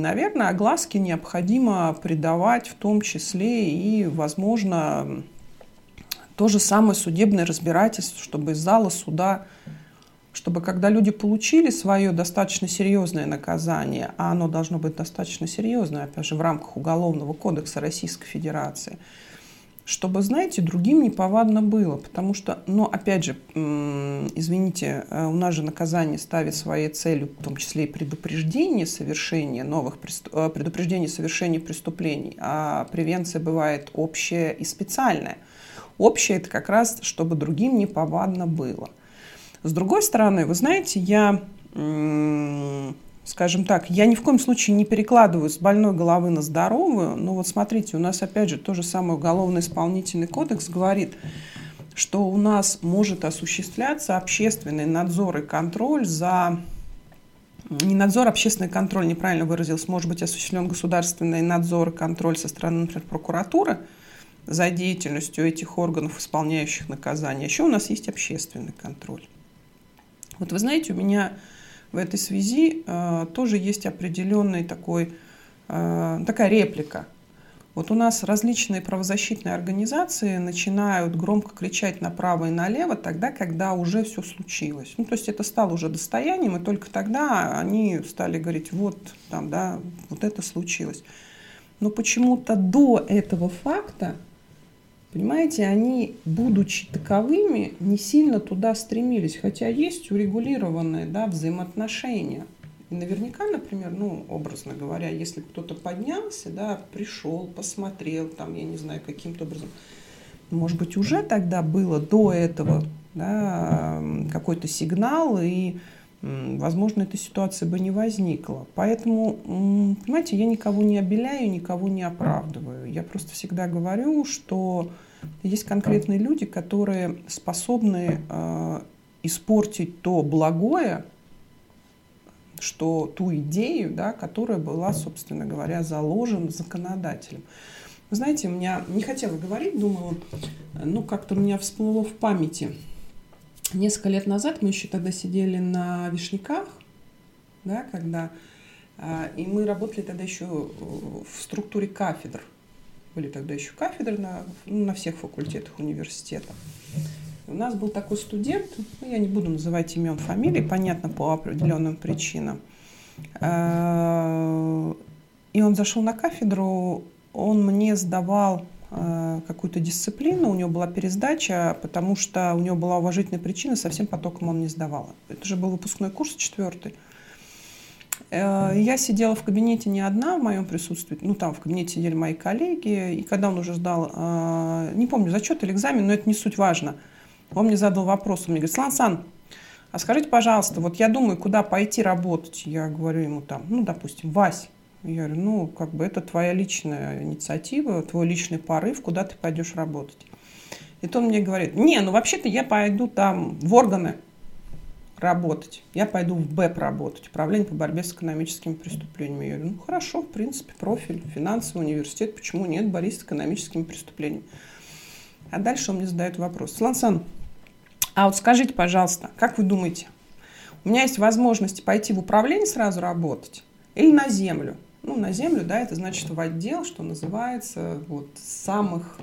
наверное, огласке необходимо придавать в том числе и, возможно, то же самое судебное разбирательство, чтобы из зала суда, чтобы когда люди получили свое достаточно серьезное наказание, а оно должно быть достаточно серьезное, опять же, в рамках Уголовного кодекса Российской Федерации – чтобы, знаете, другим неповадно было. Потому что, но опять же, извините, э, у нас же наказание ставит своей целью, в том числе и предупреждение совершения новых, э, предупреждение совершения преступлений. А превенция бывает общая и специальная. Общая – это как раз, чтобы другим неповадно было. С другой стороны, вы знаете, я скажем так, я ни в коем случае не перекладываю с больной головы на здоровую, но вот смотрите, у нас опять же то же самое уголовно-исполнительный кодекс говорит, что у нас может осуществляться общественный надзор и контроль за не надзор, общественный контроль, неправильно выразился, может быть осуществлен государственный надзор и контроль со стороны, например, прокуратуры за деятельностью этих органов, исполняющих наказание. Еще у нас есть общественный контроль. Вот вы знаете, у меня в этой связи э, тоже есть определенный такой, э, такая реплика. Вот у нас различные правозащитные организации начинают громко кричать направо и налево тогда, когда уже все случилось. Ну, то есть это стало уже достоянием, и только тогда они стали говорить, вот там, да, вот это случилось. Но почему-то до этого факта Понимаете, они, будучи таковыми, не сильно туда стремились, хотя есть урегулированные да, взаимоотношения. И наверняка, например, ну, образно говоря, если кто-то поднялся, да, пришел, посмотрел, там, я не знаю, каким-то образом, может быть, уже тогда было до этого да, какой-то сигнал, и, возможно, эта ситуация бы не возникла. Поэтому, понимаете, я никого не обеляю, никого не оправдываю. Я просто всегда говорю, что есть конкретные люди, которые способны э, испортить то благое, что ту идею, да, которая была, собственно говоря, заложена законодателем. Вы знаете, у меня не хотела говорить, думала, ну как-то у меня всплыло в памяти. Несколько лет назад мы еще тогда сидели на Вишняках, да, когда э, и мы работали тогда еще в структуре кафедр были тогда еще кафедры на, ну, на всех факультетах университета. У нас был такой студент, ну, я не буду называть имен, фамилии, понятно, по определенным причинам. Э, и он зашел на кафедру, он мне сдавал э, какую-то дисциплину, у него была пересдача, потому что у него была уважительная причина, совсем потоком он не сдавал. Это же был выпускной курс четвертый. Э, я сидела в кабинете не одна в моем присутствии, ну там в кабинете сидели мои коллеги, и когда он уже ждал, э, не помню, зачет или экзамен, но это не суть важно, он мне задал вопрос, он мне говорит, Слан Сан, а скажите, пожалуйста, вот я думаю, куда пойти работать, я говорю ему там, ну, допустим, Вась, я говорю, ну, как бы это твоя личная инициатива, твой личный порыв, куда ты пойдешь работать. И то он мне говорит, не, ну вообще-то я пойду там в органы работать. Я пойду в БЭП работать, управление по борьбе с экономическими преступлениями. Я говорю, ну хорошо, в принципе, профиль, финансовый университет, почему нет, борись с экономическими преступлениями. А дальше он мне задает вопрос. Слансан, а вот скажите, пожалуйста, как вы думаете, у меня есть возможность пойти в управление сразу работать или на землю? Ну, на землю, да, это значит в отдел, что называется, вот самых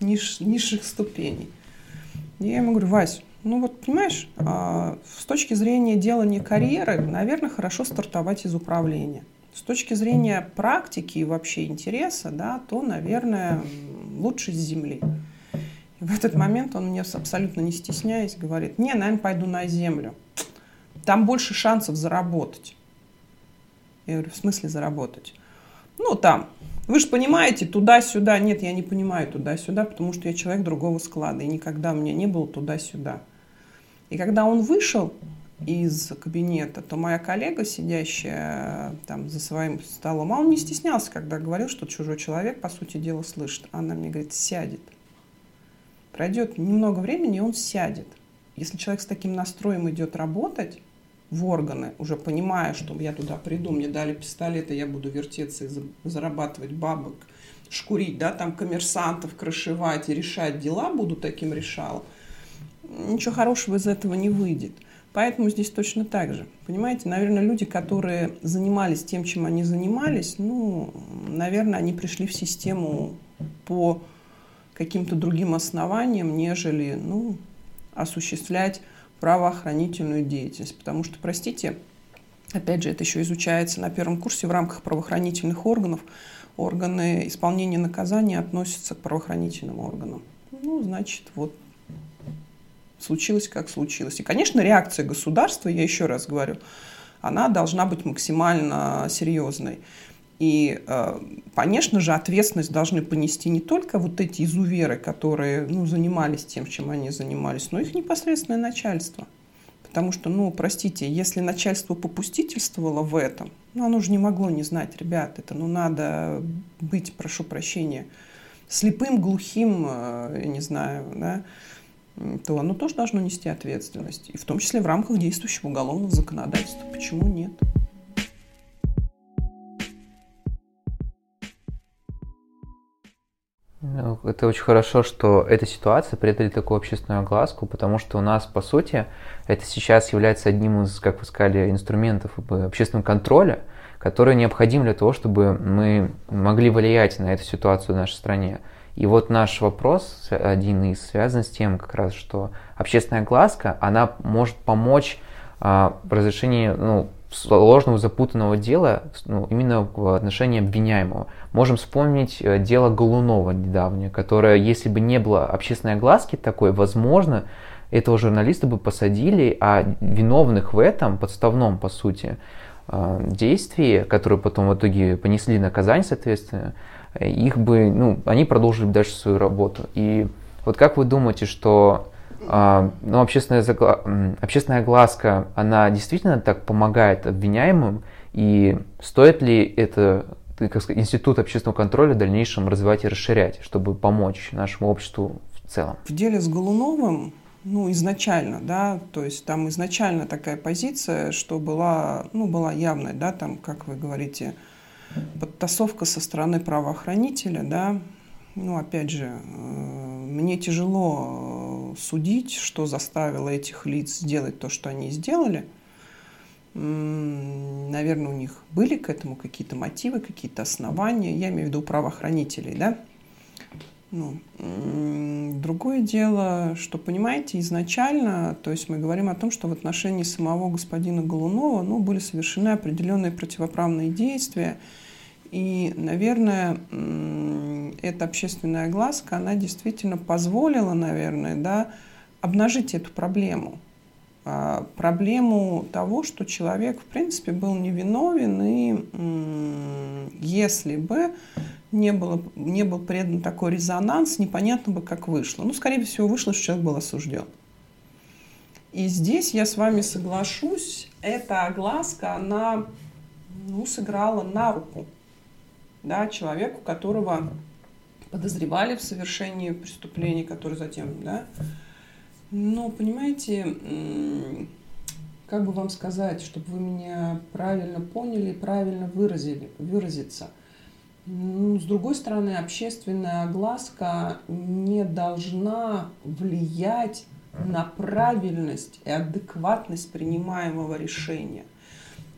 ниш, низших ступеней. И я ему говорю, Вась, ну вот понимаешь, а, с точки зрения делания карьеры, наверное, хорошо стартовать из управления. С точки зрения практики и вообще интереса, да, то, наверное, лучше с земли. И в этот момент он мне абсолютно не стесняясь говорит, не, наверное, пойду на землю. Там больше шансов заработать. Я говорю, в смысле заработать? Ну, там, вы же понимаете, туда-сюда. Нет, я не понимаю туда-сюда, потому что я человек другого склада, и никогда у меня не было туда-сюда. И когда он вышел из кабинета, то моя коллега, сидящая там за своим столом, а он не стеснялся, когда говорил, что чужой человек, по сути дела, слышит. Она мне говорит, сядет. Пройдет немного времени, и он сядет. Если человек с таким настроем идет работать в органы, уже понимая, что я туда приду, мне дали пистолет, и я буду вертеться и зарабатывать бабок, шкурить, да, там коммерсантов, крышевать и решать дела, буду таким решал, ничего хорошего из этого не выйдет. Поэтому здесь точно так же. Понимаете, наверное, люди, которые занимались тем, чем они занимались, ну, наверное, они пришли в систему по каким-то другим основаниям, нежели, ну, осуществлять правоохранительную деятельность. Потому что, простите, опять же, это еще изучается на первом курсе в рамках правоохранительных органов. Органы исполнения наказания относятся к правоохранительным органам. Ну, значит, вот случилось, как случилось. И, конечно, реакция государства, я еще раз говорю, она должна быть максимально серьезной. И, э, конечно же, ответственность должны понести не только вот эти изуверы, которые ну, занимались тем, чем они занимались, но их непосредственное начальство. Потому что, ну, простите, если начальство попустительствовало в этом, ну, оно же не могло не знать, ребят, это, ну, надо быть, прошу прощения, слепым, глухим, э, я не знаю, да, то оно тоже должно нести ответственность. И в том числе в рамках действующего уголовного законодательства. Почему нет? Это очень хорошо, что эта ситуация придали такую общественную огласку, потому что у нас, по сути, это сейчас является одним из, как вы сказали, инструментов общественного контроля, который необходим для того, чтобы мы могли влиять на эту ситуацию в нашей стране. И вот наш вопрос, один из, связан с тем, как раз, что общественная глазка, она может помочь а, в разрешении ну, сложного, запутанного дела ну, именно в отношении обвиняемого. Можем вспомнить э, дело Голунова недавнее, которое, если бы не было общественной глазки такой, возможно, этого журналиста бы посадили, а виновных в этом, подставном, по сути, э, действии, которые потом в итоге понесли наказание, соответственно, их бы, ну, они продолжили дальше свою работу. И вот как вы думаете, что а, ну, общественная, загла... общественная глазка, она действительно так помогает обвиняемым, и стоит ли это как сказать, институт общественного контроля в дальнейшем развивать и расширять, чтобы помочь нашему обществу в целом? В деле с Голуновым, ну, изначально, да, то есть там изначально такая позиция, что была, ну, была явная, да, там, как вы говорите, подтасовка со стороны правоохранителя, да, ну, опять же, э, мне тяжело э, судить, что заставило этих лиц сделать то, что они сделали. Наверное, у них были к этому какие-то мотивы, какие-то основания. Я имею в виду правоохранителей, да? Ну, другое дело, что, понимаете, изначально, то есть мы говорим о том, что в отношении самого господина Голунова ну, были совершены определенные противоправные действия, и, наверное, эта общественная глазка, она действительно позволила, наверное, да, обнажить эту проблему. А, проблему того, что человек, в принципе, был невиновен, и если бы не, было, не был предан такой резонанс, непонятно бы, как вышло. Ну, скорее всего, вышло, что человек был осужден. И здесь я с вами соглашусь, эта огласка, она ну, сыграла на руку да, человеку, которого подозревали в совершении преступлений, который затем, да. Но, понимаете, как бы вам сказать, чтобы вы меня правильно поняли и правильно выразили, выразиться. Ну, с другой стороны, общественная огласка не должна влиять на правильность и адекватность принимаемого решения.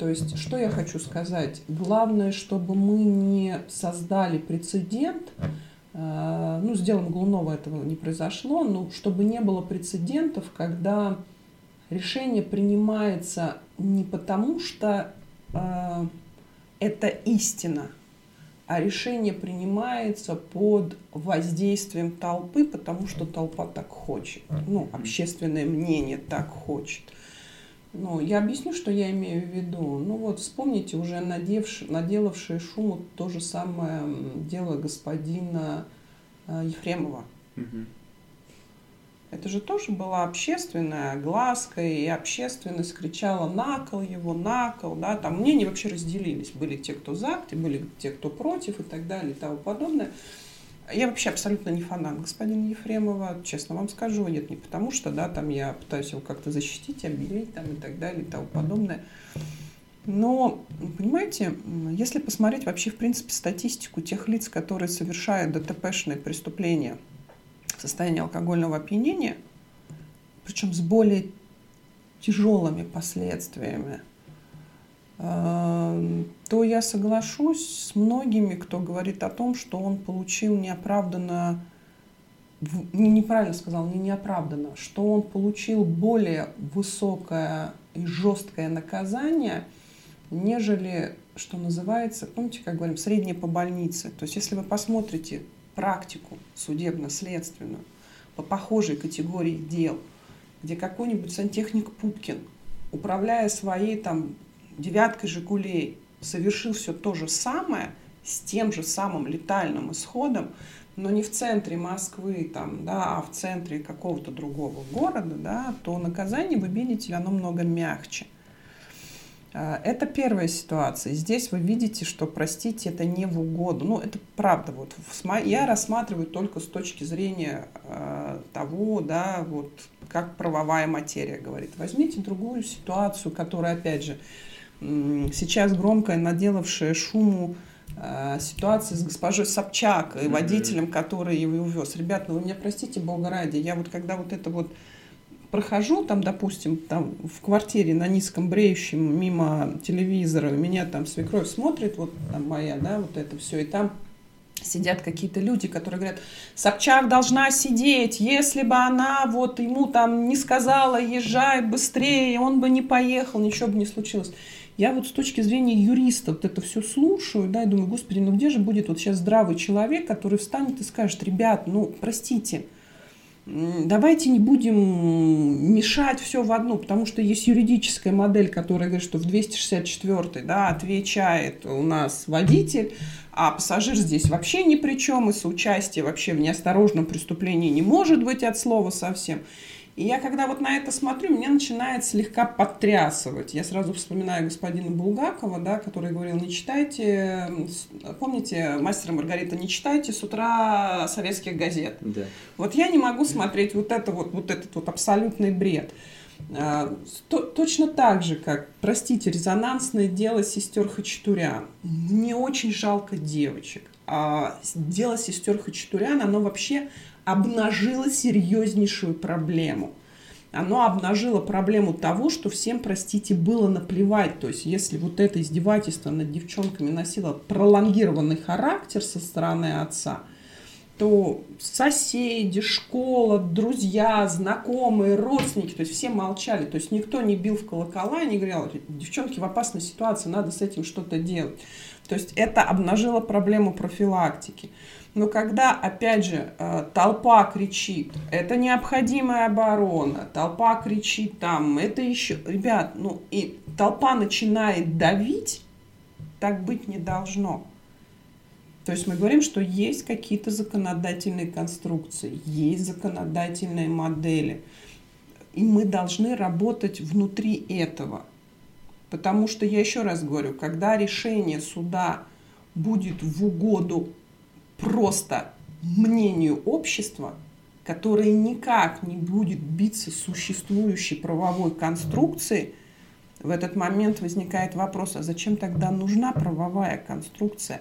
То есть, что я хочу сказать? Главное, чтобы мы не создали прецедент, э, ну, с делом Глунова этого не произошло, но чтобы не было прецедентов, когда решение принимается не потому, что э, это истина, а решение принимается под воздействием толпы, потому что толпа так хочет, ну, общественное мнение так хочет. Ну, я объясню, что я имею в виду. Ну вот вспомните уже надевши, наделавшие шуму то же самое дело господина э, Ефремова. Угу. Это же тоже была общественная глазка, и общественность кричала накол его, накол, да, там мнения вообще разделились. Были те, кто за, были те, кто против и так далее и тому подобное. Я вообще абсолютно не фанат господина Ефремова, честно вам скажу. Нет, не потому что, да, там я пытаюсь его как-то защитить, обелить там и так далее и тому подобное. Но, понимаете, если посмотреть вообще, в принципе, статистику тех лиц, которые совершают ДТПшные преступления – состояние алкогольного опьянения, причем с более тяжелыми последствиями, то я соглашусь с многими, кто говорит о том, что он получил неоправданно, неправильно сказал, не неоправданно, что он получил более высокое и жесткое наказание, нежели, что называется, помните, как говорим, среднее по больнице. То есть, если вы посмотрите практику судебно-следственную по похожей категории дел, где какой-нибудь сантехник Пупкин, управляя своей там девяткой «Жигулей», совершил все то же самое с тем же самым летальным исходом, но не в центре Москвы, там, да, а в центре какого-то другого города, да, то наказание, вы видите, оно много мягче. А, это первая ситуация. Здесь вы видите, что, простите, это не в угоду. Ну, это правда. Вот я рассматриваю только с точки зрения э, того, да, вот как правовая материя говорит. Возьмите другую ситуацию, которая, опять же, сейчас громкая, наделавшая шуму э, ситуация с госпожой Собчак и водителем, который его увез. Ребят, ну вы меня простите, бога ради, я вот когда вот это вот прохожу там, допустим, там в квартире на низком бреющем мимо телевизора, меня там свекровь смотрит, вот там моя, да, вот это все, и там сидят какие-то люди, которые говорят, Собчак должна сидеть, если бы она вот ему там не сказала, езжай быстрее, он бы не поехал, ничего бы не случилось. Я вот с точки зрения юриста вот это все слушаю, да, и думаю, господи, ну где же будет вот сейчас здравый человек, который встанет и скажет, ребят, ну, простите, давайте не будем мешать все в одну, потому что есть юридическая модель, которая говорит, что в 264 да, отвечает у нас водитель, а пассажир здесь вообще ни при чем, и соучастие вообще в неосторожном преступлении не может быть от слова совсем. И я когда вот на это смотрю, меня начинает слегка подтрясывать. Я сразу вспоминаю господина Булгакова, да, который говорил, не читайте, помните, мастера Маргарита, не читайте с утра советских газет. Да. Вот я не могу смотреть вот, это вот, вот этот вот абсолютный бред. А, точно так же, как, простите, резонансное дело сестер Хачатурян. Мне очень жалко девочек. А дело сестер Хачатурян, оно вообще обнажило серьезнейшую проблему. Оно обнажило проблему того, что всем, простите, было наплевать. То есть, если вот это издевательство над девчонками носило пролонгированный характер со стороны отца, то соседи, школа, друзья, знакомые, родственники, то есть все молчали, то есть никто не бил в колокола и не говорил, девчонки в опасной ситуации, надо с этим что-то делать. То есть это обнажило проблему профилактики. Но когда, опять же, э, толпа кричит, это необходимая оборона, толпа кричит там, это еще... Ребят, ну и толпа начинает давить, так быть не должно. То есть мы говорим, что есть какие-то законодательные конструкции, есть законодательные модели. И мы должны работать внутри этого. Потому что, я еще раз говорю, когда решение суда будет в угоду просто мнению общества, которое никак не будет биться с существующей правовой конструкцией, в этот момент возникает вопрос, а зачем тогда нужна правовая конструкция?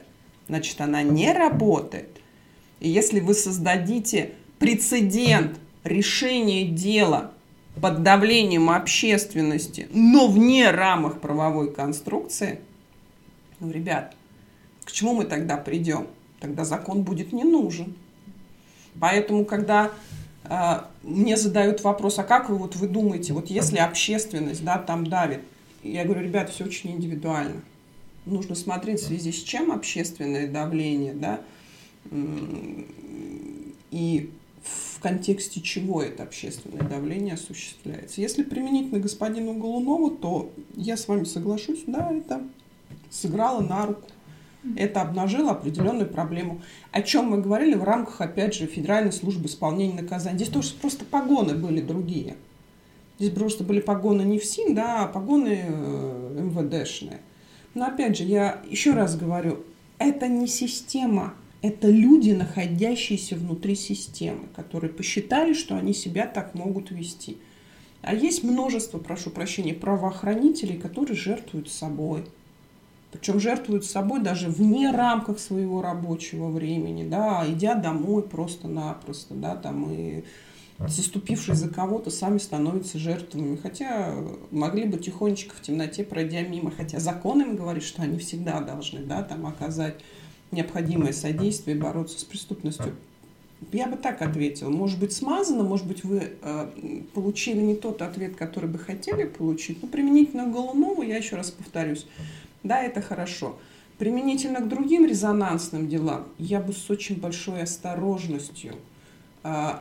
значит, она не работает. И если вы создадите прецедент решения дела под давлением общественности, но вне рамок правовой конструкции, ну, ребят, к чему мы тогда придем? Тогда закон будет не нужен. Поэтому, когда э, мне задают вопрос, а как вы вот вы думаете, вот если общественность, да, там давит, я говорю, ребят, все очень индивидуально. Нужно смотреть в связи с чем общественное давление, да, и в контексте чего это общественное давление осуществляется. Если применить на господину Голунову, то я с вами соглашусь, да, это сыграло на руку. Это обнажило определенную проблему. О чем мы говорили в рамках, опять же, Федеральной службы исполнения наказаний. Здесь тоже просто погоны были другие. Здесь просто были погоны не ФСИН, да, а погоны э, МВДшные. Но опять же, я еще раз говорю, это не система, это люди, находящиеся внутри системы, которые посчитали, что они себя так могут вести. А есть множество, прошу прощения, правоохранителей, которые жертвуют собой. Причем жертвуют собой даже вне рамках своего рабочего времени, да, идя домой просто-напросто, да, там и заступившись за кого-то, сами становятся жертвами. Хотя могли бы тихонечко в темноте пройдя мимо. Хотя закон им говорит, что они всегда должны да, там, оказать необходимое содействие бороться с преступностью. Я бы так ответила. Может быть, смазано, может быть, вы э, получили не тот ответ, который бы хотели получить. Но применительно к Голунову, я еще раз повторюсь, да, это хорошо. Применительно к другим резонансным делам я бы с очень большой осторожностью э,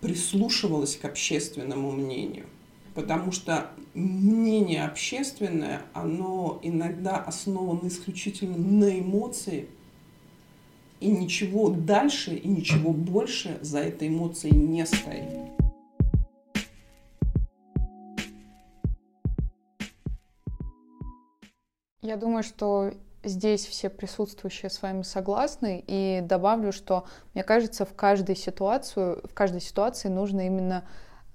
прислушивалась к общественному мнению. Потому что мнение общественное, оно иногда основано исключительно на эмоции, и ничего дальше и ничего больше за этой эмоцией не стоит. Я думаю, что здесь все присутствующие с вами согласны, и добавлю, что мне кажется, в каждой ситуацию, в каждой ситуации нужно именно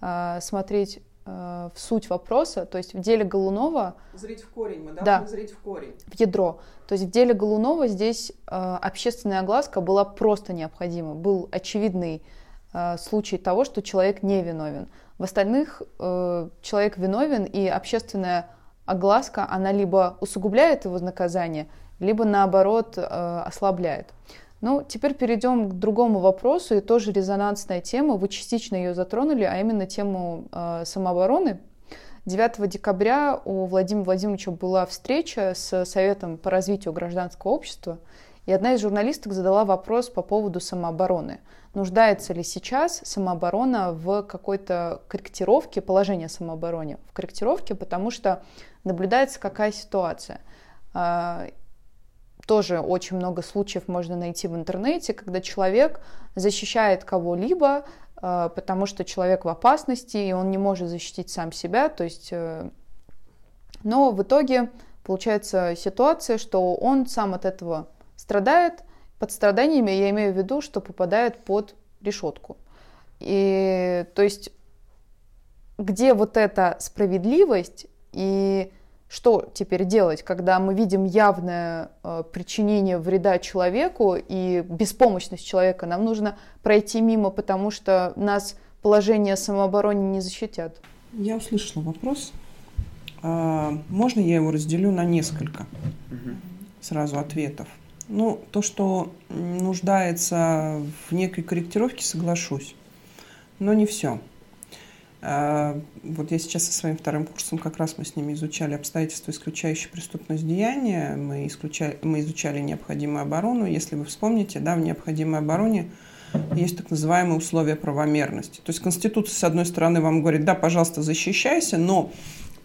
э, смотреть э, в суть вопроса, то есть в деле Голунова... Зрить в корень, мы должны да, зрить в корень. В ядро. То есть в деле Голунова здесь э, общественная огласка была просто необходима. Был очевидный э, случай того, что человек не виновен. В остальных э, человек виновен, и общественная огласка, она либо усугубляет его наказание, либо наоборот э, ослабляет. Ну, теперь перейдем к другому вопросу, и тоже резонансная тема, вы частично ее затронули, а именно тему э, самообороны. 9 декабря у Владимира Владимировича была встреча с Советом по развитию гражданского общества, и одна из журналисток задала вопрос по поводу самообороны. Нуждается ли сейчас самооборона в какой-то корректировке, положения самообороны в корректировке, потому что наблюдается какая ситуация. А, тоже очень много случаев можно найти в интернете, когда человек защищает кого-либо, а, потому что человек в опасности, и он не может защитить сам себя. То есть, э, но в итоге получается ситуация, что он сам от этого страдает. Под страданиями я имею в виду, что попадает под решетку. И то есть, где вот эта справедливость и что теперь делать, когда мы видим явное э, причинение вреда человеку и беспомощность человека? Нам нужно пройти мимо, потому что нас положение самообороны не защитят. Я услышала вопрос. А, можно я его разделю на несколько сразу ответов? Ну, то, что нуждается в некой корректировке, соглашусь. Но не все. А, вот я сейчас со своим вторым курсом, как раз мы с ними изучали обстоятельства, исключающие преступность деяния, мы, исключали, мы изучали необходимую оборону. Если вы вспомните, да, в необходимой обороне есть так называемые условия правомерности. То есть Конституция, с одной стороны, вам говорит, да, пожалуйста, защищайся, но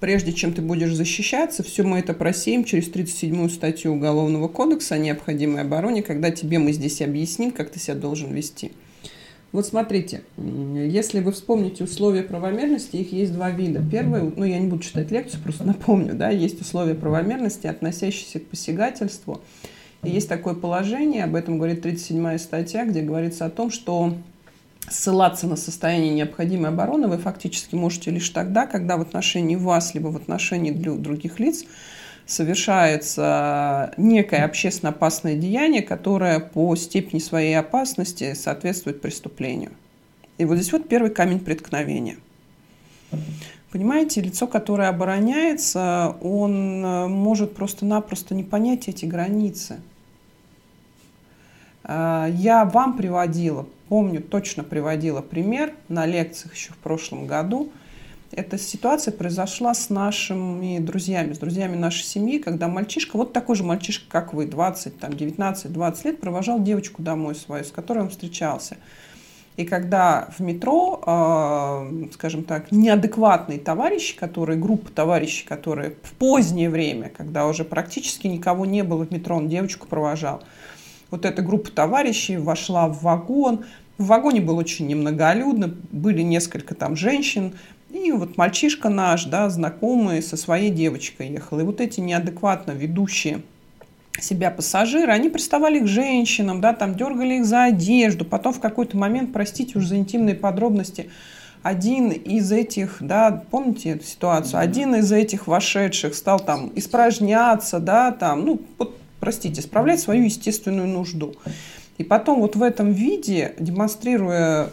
прежде чем ты будешь защищаться, все мы это просеем через 37-ю статью Уголовного кодекса о необходимой обороне, когда тебе мы здесь объясним, как ты себя должен вести. Вот смотрите, если вы вспомните условия правомерности, их есть два вида. Первое, ну я не буду читать лекцию, просто напомню, да, есть условия правомерности, относящиеся к посягательству. И есть такое положение, об этом говорит 37-я статья, где говорится о том, что ссылаться на состояние необходимой обороны вы фактически можете лишь тогда, когда в отношении вас, либо в отношении других лиц совершается некое общественно опасное деяние, которое по степени своей опасности соответствует преступлению. И вот здесь вот первый камень преткновения. Понимаете, лицо, которое обороняется, он э, может просто-напросто не понять эти границы. Э, я вам приводила, помню, точно приводила пример на лекциях еще в прошлом году. Эта ситуация произошла с нашими друзьями, с друзьями нашей семьи, когда мальчишка, вот такой же мальчишка, как вы, 20, там, 19-20 лет, провожал девочку домой свою, с которой он встречался. И когда в метро, э, скажем так, неадекватные товарищи, которые, группа товарищей, которые в позднее время, когда уже практически никого не было в метро, он девочку провожал, вот эта группа товарищей вошла в вагон. В вагоне было очень немноголюдно, были несколько там женщин, и вот мальчишка наш, да, знакомый со своей девочкой ехал. И вот эти неадекватно ведущие себя пассажиры, они приставали к женщинам, да, там дергали их за одежду, потом в какой-то момент, простите уж за интимные подробности, один из этих, да, помните эту ситуацию, один из этих вошедших стал там испражняться, да, там, ну, вот простите, справлять свою естественную нужду. И потом вот в этом виде, демонстрируя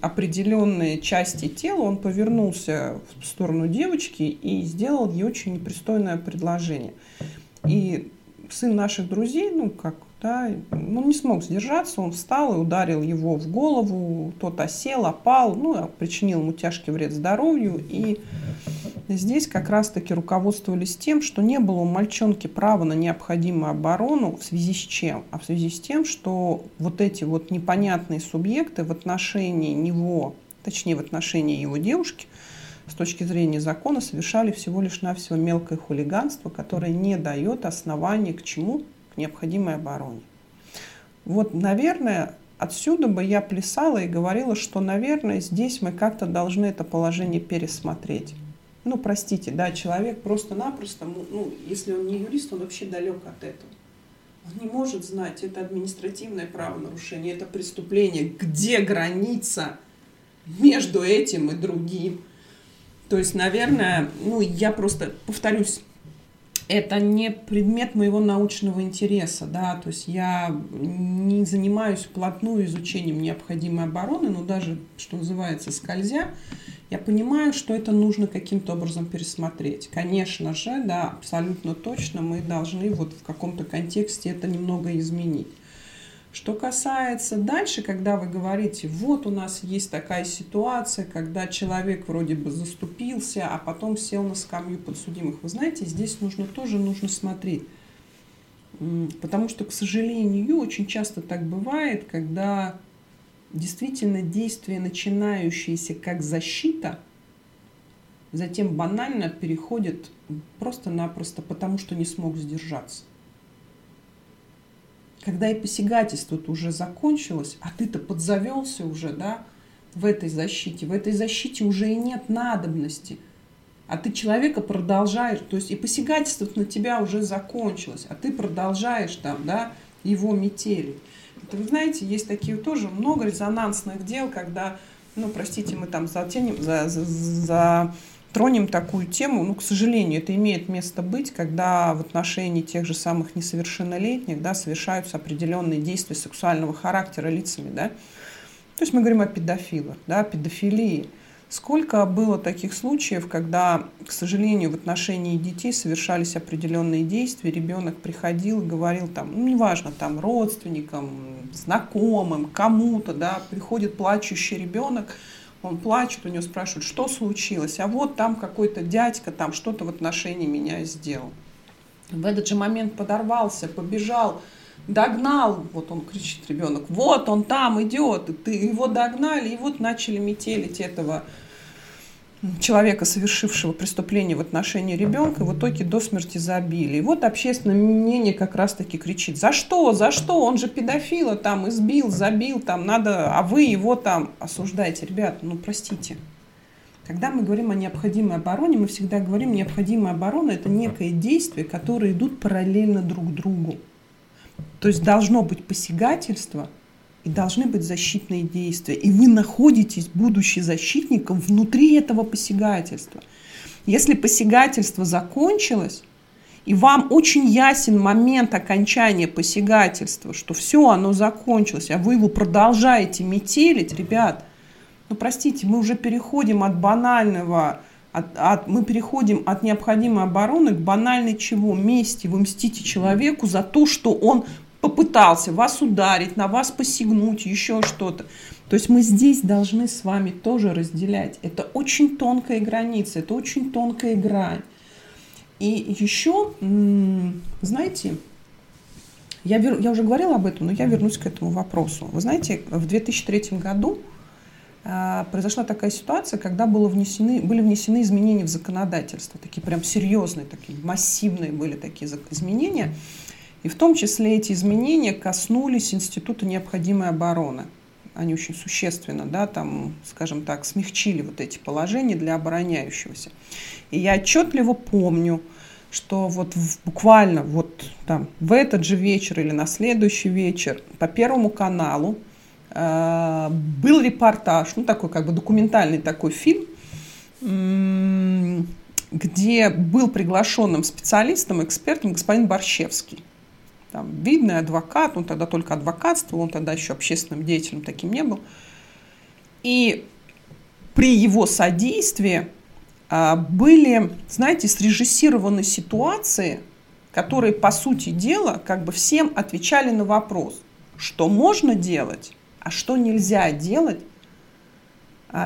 определенные части тела, он повернулся в сторону девочки и сделал ей очень непристойное предложение. И сын наших друзей, ну, как да, он не смог сдержаться, он встал и ударил его в голову, тот осел, опал, ну, причинил ему тяжкий вред здоровью. И здесь как раз-таки руководствовались тем, что не было у мальчонки права на необходимую оборону в связи с чем? А в связи с тем, что вот эти вот непонятные субъекты в отношении него, точнее в отношении его девушки, с точки зрения закона совершали всего лишь навсего мелкое хулиганство, которое не дает оснований к чему? Необходимой обороне. Вот, наверное, отсюда бы я плясала и говорила, что, наверное, здесь мы как-то должны это положение пересмотреть. Ну, простите, да, человек просто-напросто, ну, если он не юрист, он вообще далек от этого. Он не может знать, это административное правонарушение, это преступление, где граница между этим и другим. То есть, наверное, ну, я просто повторюсь, это не предмет моего научного интереса, да, то есть я не занимаюсь вплотную изучением необходимой обороны, но даже, что называется, скользя, я понимаю, что это нужно каким-то образом пересмотреть. Конечно же, да, абсолютно точно мы должны вот в каком-то контексте это немного изменить. Что касается дальше, когда вы говорите, вот у нас есть такая ситуация, когда человек вроде бы заступился, а потом сел на скамью подсудимых. Вы знаете, здесь нужно тоже нужно смотреть. Потому что, к сожалению, очень часто так бывает, когда действительно действие, начинающееся как защита, затем банально переходит просто-напросто потому, что не смог сдержаться когда и посягательство уже закончилось, а ты-то подзавелся уже, да, в этой защите, в этой защите уже и нет надобности, а ты человека продолжаешь, то есть и посягательство на тебя уже закончилось, а ты продолжаешь там, да, его метели. Это, вы знаете, есть такие тоже много резонансных дел, когда, ну, простите, мы там затянем, за, за, за тронем такую тему, ну, к сожалению, это имеет место быть, когда в отношении тех же самых несовершеннолетних, да, совершаются определенные действия сексуального характера лицами, да. То есть мы говорим о педофилах, да, о педофилии. Сколько было таких случаев, когда, к сожалению, в отношении детей совершались определенные действия, ребенок приходил и говорил там, ну, неважно, там, родственникам, знакомым, кому-то, да, приходит плачущий ребенок, он плачет, у него спрашивают, что случилось, а вот там какой-то дядька там что-то в отношении меня сделал. В этот же момент подорвался, побежал, догнал, вот он кричит ребенок, вот он там идет, ты его догнали, и вот начали метелить этого человека, совершившего преступление в отношении ребенка, в итоге до смерти забили. И вот общественное мнение как раз-таки кричит, за что, за что, он же педофила там избил, забил, там надо, а вы его там осуждаете. Ребят, ну простите, когда мы говорим о необходимой обороне, мы всегда говорим, необходимая оборона – это некое действие, которые идут параллельно друг другу. То есть должно быть посягательство – и должны быть защитные действия. И вы находитесь, будучи защитником, внутри этого посягательства. Если посягательство закончилось, и вам очень ясен момент окончания посягательства, что все, оно закончилось, а вы его продолжаете метелить, ребят, ну простите, мы уже переходим от банального, от, от, мы переходим от необходимой обороны к банальной чего? Мести. Вы мстите человеку за то, что он попытался вас ударить, на вас посягнуть, еще что-то. То есть мы здесь должны с вами тоже разделять. Это очень тонкая граница, это очень тонкая грань. И еще, знаете, я, вер, я уже говорила об этом, но я вернусь к этому вопросу. Вы знаете, в 2003 году э, произошла такая ситуация, когда было внесены, были внесены изменения в законодательство, такие прям серьезные, такие массивные были такие изменения. И в том числе эти изменения коснулись Института необходимой обороны. Они очень существенно, да, там, скажем так, смягчили вот эти положения для обороняющегося. И я отчетливо помню, что вот в, буквально вот там в этот же вечер или на следующий вечер по Первому каналу э, был репортаж, ну такой как бы документальный такой фильм, где был приглашенным специалистом, экспертом господин Борщевский. Там видный адвокат, он тогда только адвокатствовал, он тогда еще общественным деятелем таким не был. И при его содействии а, были, знаете, срежиссированы ситуации, которые, по сути дела, как бы всем отвечали на вопрос, что можно делать, а что нельзя делать,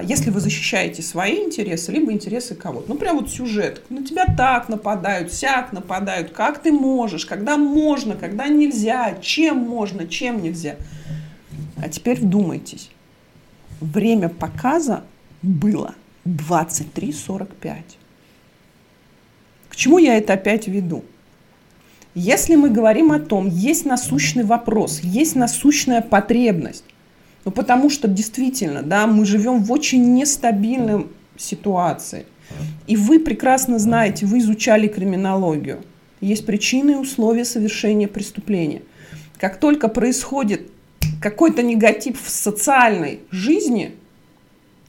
если вы защищаете свои интересы, либо интересы кого-то. Ну, прям вот сюжет. На тебя так нападают, сяк нападают. Как ты можешь, когда можно, когда нельзя, чем можно, чем нельзя. А теперь вдумайтесь. Время показа было 23.45. К чему я это опять веду? Если мы говорим о том, есть насущный вопрос, есть насущная потребность, ну потому что действительно, да, мы живем в очень нестабильной ситуации. И вы прекрасно знаете, вы изучали криминологию. Есть причины и условия совершения преступления. Как только происходит какой-то негатив в социальной жизни,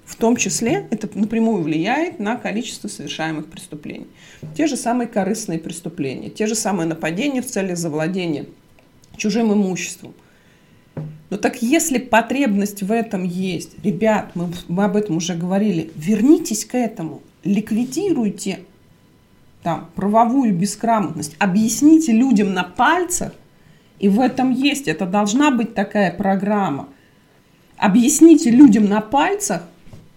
в том числе это напрямую влияет на количество совершаемых преступлений. Те же самые корыстные преступления, те же самые нападения в целях завладения чужим имуществом. Но так если потребность в этом есть, ребят, мы, мы об этом уже говорили, вернитесь к этому, ликвидируйте там, правовую бесграмотность, объясните людям на пальцах, и в этом есть, это должна быть такая программа. Объясните людям на пальцах,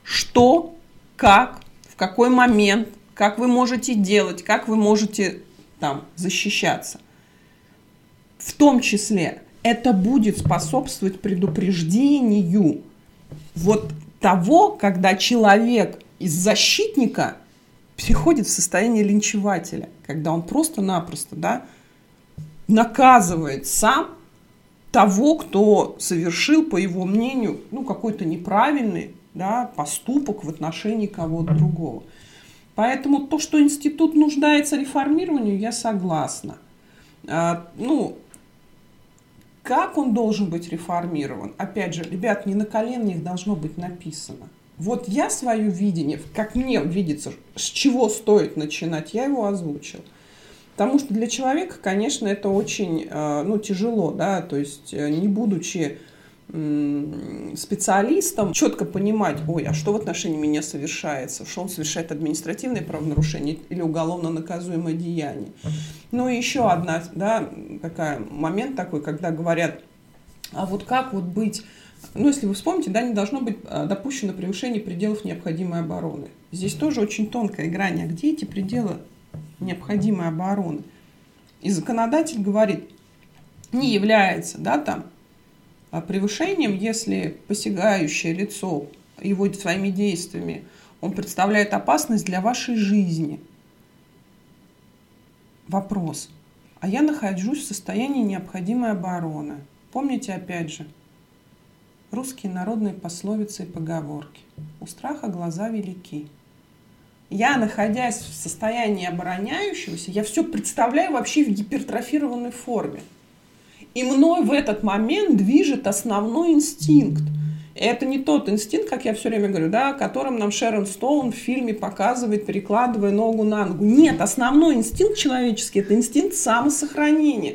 что, как, в какой момент, как вы можете делать, как вы можете там защищаться. В том числе это будет способствовать предупреждению вот того, когда человек из защитника переходит в состояние линчевателя, когда он просто-напросто да, наказывает сам того, кто совершил, по его мнению, ну, какой-то неправильный да, поступок в отношении кого-то другого. Поэтому то, что институт нуждается реформированию, я согласна. А, ну, как он должен быть реформирован? Опять же, ребят, не на коленях должно быть написано. Вот я свое видение, как мне видится, с чего стоит начинать, я его озвучил. Потому что для человека, конечно, это очень а, ну, тяжело, да, то есть э, не будучи специалистам четко понимать, ой, а что в отношении меня совершается, что он совершает административное правонарушение или уголовно наказуемое деяние. Ну и еще одна, да, такая момент такой, когда говорят, а вот как вот быть, ну если вы вспомните, да, не должно быть а, допущено превышение пределов необходимой обороны. Здесь тоже очень тонкая грань, а где эти пределы необходимой обороны? И законодатель говорит, не является, да, там, превышением, если посягающее лицо его своими действиями, он представляет опасность для вашей жизни. Вопрос. А я нахожусь в состоянии необходимой обороны. Помните опять же, русские народные пословицы и поговорки. У страха глаза велики. Я, находясь в состоянии обороняющегося, я все представляю вообще в гипертрофированной форме – и мной в этот момент движет основной инстинкт. Это не тот инстинкт, как я все время говорю, да, которым нам Шерон Стоун в фильме показывает, перекладывая ногу на ногу. Нет, основной инстинкт человеческий – это инстинкт самосохранения.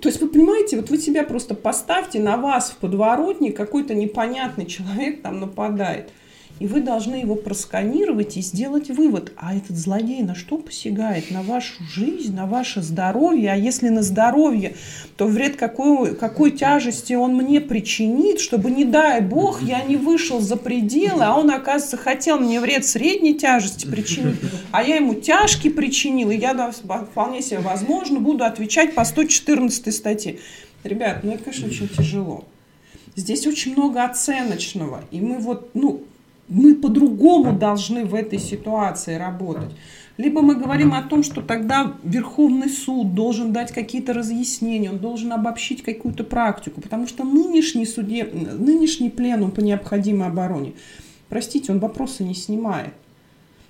То есть вы понимаете, вот вы себя просто поставьте, на вас в подворотне какой-то непонятный человек там нападает – и вы должны его просканировать и сделать вывод, а этот злодей на что посягает? На вашу жизнь, на ваше здоровье? А если на здоровье, то вред какой, какой тяжести он мне причинит, чтобы, не дай бог, я не вышел за пределы, а он, оказывается, хотел мне вред средней тяжести причинить, а я ему тяжкий причинил, и я да, вполне себе возможно буду отвечать по 114 статье. Ребят, ну это, конечно, очень тяжело. Здесь очень много оценочного. И мы вот, ну, мы по-другому должны в этой ситуации работать. Либо мы говорим о том, что тогда Верховный суд должен дать какие-то разъяснения, он должен обобщить какую-то практику, потому что нынешний, судеб... нынешний пленум по необходимой обороне, простите, он вопросы не снимает.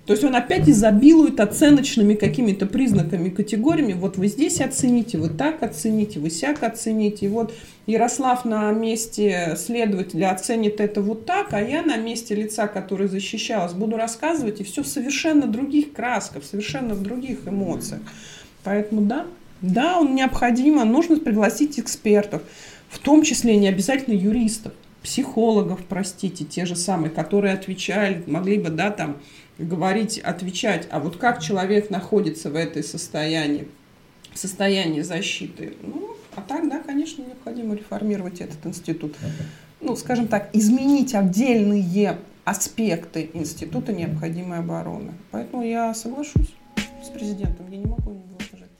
То есть он опять изобилует оценочными какими-то признаками, категориями. Вот вы здесь оцените, вы так оцените, вы сяк оцените. И вот Ярослав на месте следователя оценит это вот так, а я на месте лица, который защищалась, буду рассказывать, и все в совершенно других красках, совершенно в других эмоциях. Поэтому да, да, он необходимо, нужно пригласить экспертов, в том числе не обязательно юристов, психологов, простите, те же самые, которые отвечали, могли бы, да, там, говорить, отвечать, а вот как человек находится в этой состоянии, в состоянии защиты. Ну, а так, да, конечно, необходимо реформировать этот институт. Ну, скажем так, изменить отдельные аспекты института необходимой обороны. Поэтому я соглашусь с президентом, я не могу не возражать.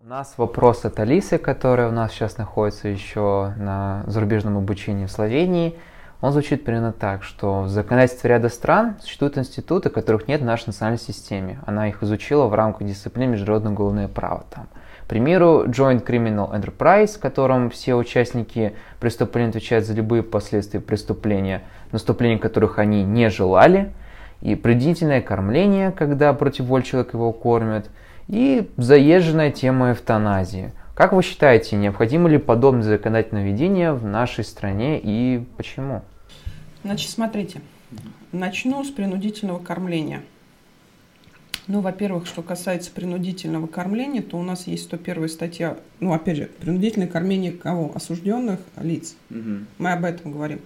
У нас вопрос от Алисы, которая у нас сейчас находится еще на зарубежном обучении в Словении. Он звучит примерно так, что в законодательстве ряда стран существуют институты, которых нет в нашей национальной системе. Она их изучила в рамках дисциплины международное уголовное право. Там. К примеру, Joint Criminal Enterprise, в котором все участники преступления отвечают за любые последствия преступления, наступления которых они не желали, и принудительное кормление, когда против воли человека его кормят – и заезженная тема эвтаназии. Как вы считаете, необходимо ли подобное законодательное введение в нашей стране и почему? Значит, смотрите, начну с принудительного кормления. Ну, во-первых, что касается принудительного кормления, то у нас есть 101 статья, ну, опять же, принудительное кормление кого? Осужденных лиц. Угу. Мы об этом говорим.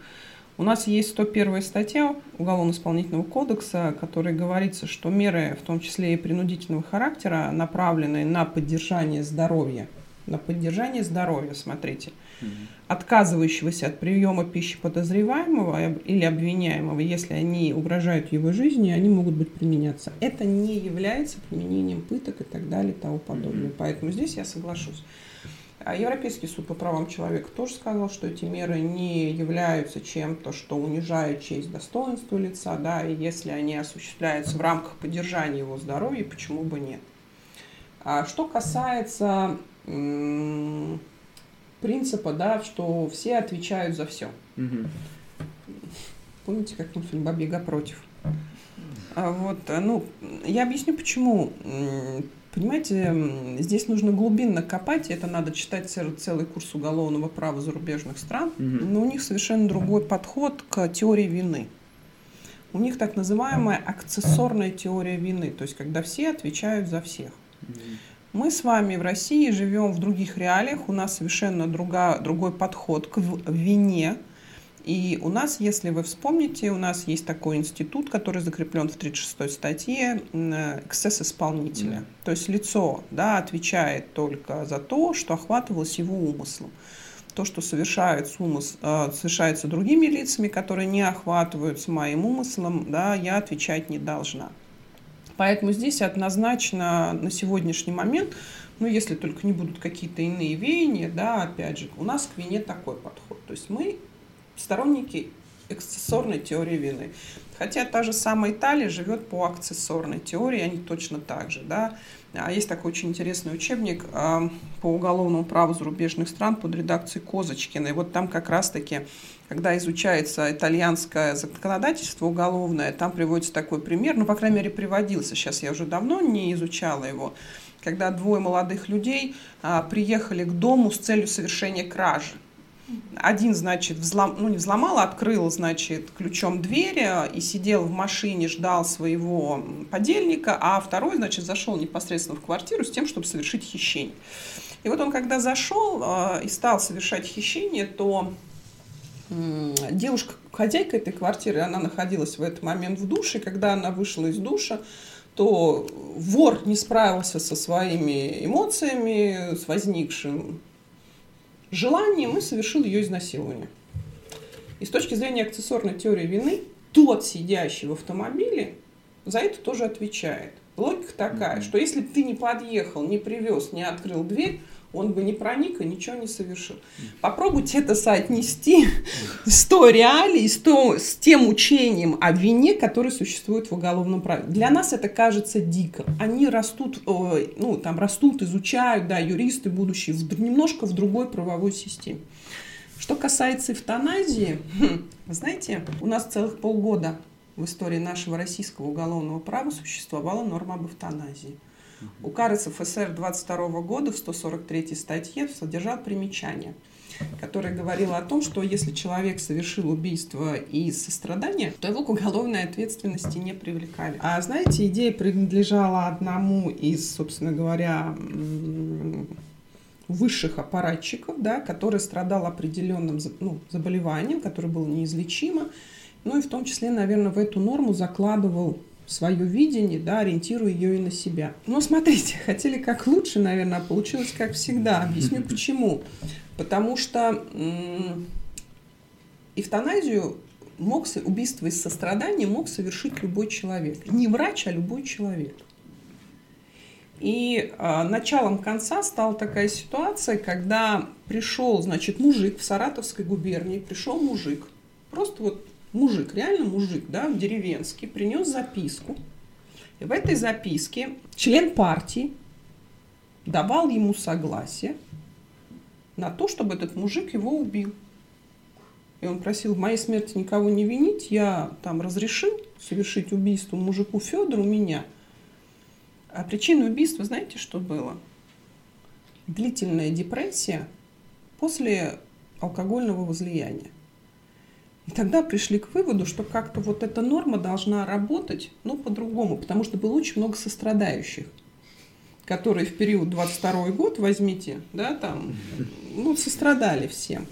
У нас есть 101 статья Уголовно-исполнительного кодекса, в которой говорится, что меры, в том числе и принудительного характера, направленные на поддержание здоровья, на поддержание здоровья, смотрите, угу. отказывающегося от приема пищи подозреваемого или обвиняемого, если они угрожают его жизни, они могут быть применяться. Это не является применением пыток и так далее и тому подобное. Угу. Поэтому здесь я соглашусь. А Европейский суд по правам человека тоже сказал, что эти меры не являются чем-то, что унижает честь, достоинство лица, да, и если они осуществляются в рамках поддержания его здоровья, почему бы нет. А что касается принципа, да, что все отвечают за все. Угу. Помните, как мультфильм «Бабьяга против»? А вот, ну, я объясню, почему Понимаете, здесь нужно глубинно копать, это надо читать целый курс уголовного права зарубежных стран, угу. но у них совершенно другой подход к теории вины. У них так называемая акцессорная теория вины, то есть когда все отвечают за всех. Мы с вами в России живем в других реалиях, у нас совершенно друга, другой подход к вине, и у нас, если вы вспомните, у нас есть такой институт, который закреплен в 36 статье, эксцесс исполнителя. Mm. То есть лицо да, отвечает только за то, что охватывалось его умыслом. То, что совершается, умыс, э, совершается другими лицами, которые не охватываются моим умыслом, да, я отвечать не должна. Поэтому здесь однозначно на сегодняшний момент, ну, если только не будут какие-то иные веяния, да, опять же, у нас к вине такой подход. То есть мы сторонники эксцессорной теории вины. Хотя та же самая Италия живет по акцессорной теории, они точно так же. Да? А есть такой очень интересный учебник э, по уголовному праву зарубежных стран под редакцией Козочкина. И вот там как раз-таки, когда изучается итальянское законодательство уголовное, там приводится такой пример, ну, по крайней мере, приводился, сейчас я уже давно не изучала его, когда двое молодых людей а, приехали к дому с целью совершения кражи. Один, значит, взлом, ну не взломал, а открыл, значит, ключом двери и сидел в машине, ждал своего подельника, а второй, значит, зашел непосредственно в квартиру с тем, чтобы совершить хищение. И вот он, когда зашел э, и стал совершать хищение, то девушка, хозяйка этой квартиры, она находилась в этот момент в душе, когда она вышла из душа, то вор не справился со своими эмоциями, с возникшим желанием и совершил ее изнасилование. И с точки зрения аксессуарной теории вины, тот, сидящий в автомобиле, за это тоже отвечает. Логика такая, что если ты не подъехал, не привез, не открыл дверь, он бы не проник и ничего не совершил. Попробуйте это соотнести с той реалией, с, то, с тем учением о вине, которое существует в уголовном праве. Для нас это кажется дико. Они растут, ну, там растут, изучают, да, юристы будущие, в, немножко в другой правовой системе. Что касается эвтаназии, знаете, у нас целых полгода в истории нашего российского уголовного права существовала норма об эвтаназии. Указ РСФСР 22 года в 143 статье содержал примечание, которое говорило о том, что если человек совершил убийство из сострадания, то его к уголовной ответственности не привлекали. А знаете, идея принадлежала одному из, собственно говоря, высших аппаратчиков, да, который страдал определенным ну, заболеванием, которое было неизлечимо, ну и в том числе, наверное, в эту норму закладывал свое видение, да, ориентируя ее и на себя. Но смотрите, хотели как лучше, наверное, а получилось как всегда. Объясню почему. Потому что эвтаназию мог, убийство из сострадания мог совершить любой человек. Не врач, а любой человек. И э, началом конца стала такая ситуация, когда пришел, значит, мужик в Саратовской губернии, пришел мужик, просто вот мужик, реально мужик, да, деревенский, принес записку. И в этой записке член партии давал ему согласие на то, чтобы этот мужик его убил. И он просил в моей смерти никого не винить, я там разрешил совершить убийство мужику Федору меня. А причиной убийства, знаете, что было? Длительная депрессия после алкогольного возлияния. И тогда пришли к выводу, что как-то вот эта норма должна работать, ну, по-другому, потому что было очень много сострадающих, которые в период 22 год, возьмите, да, там, ну, сострадали всем.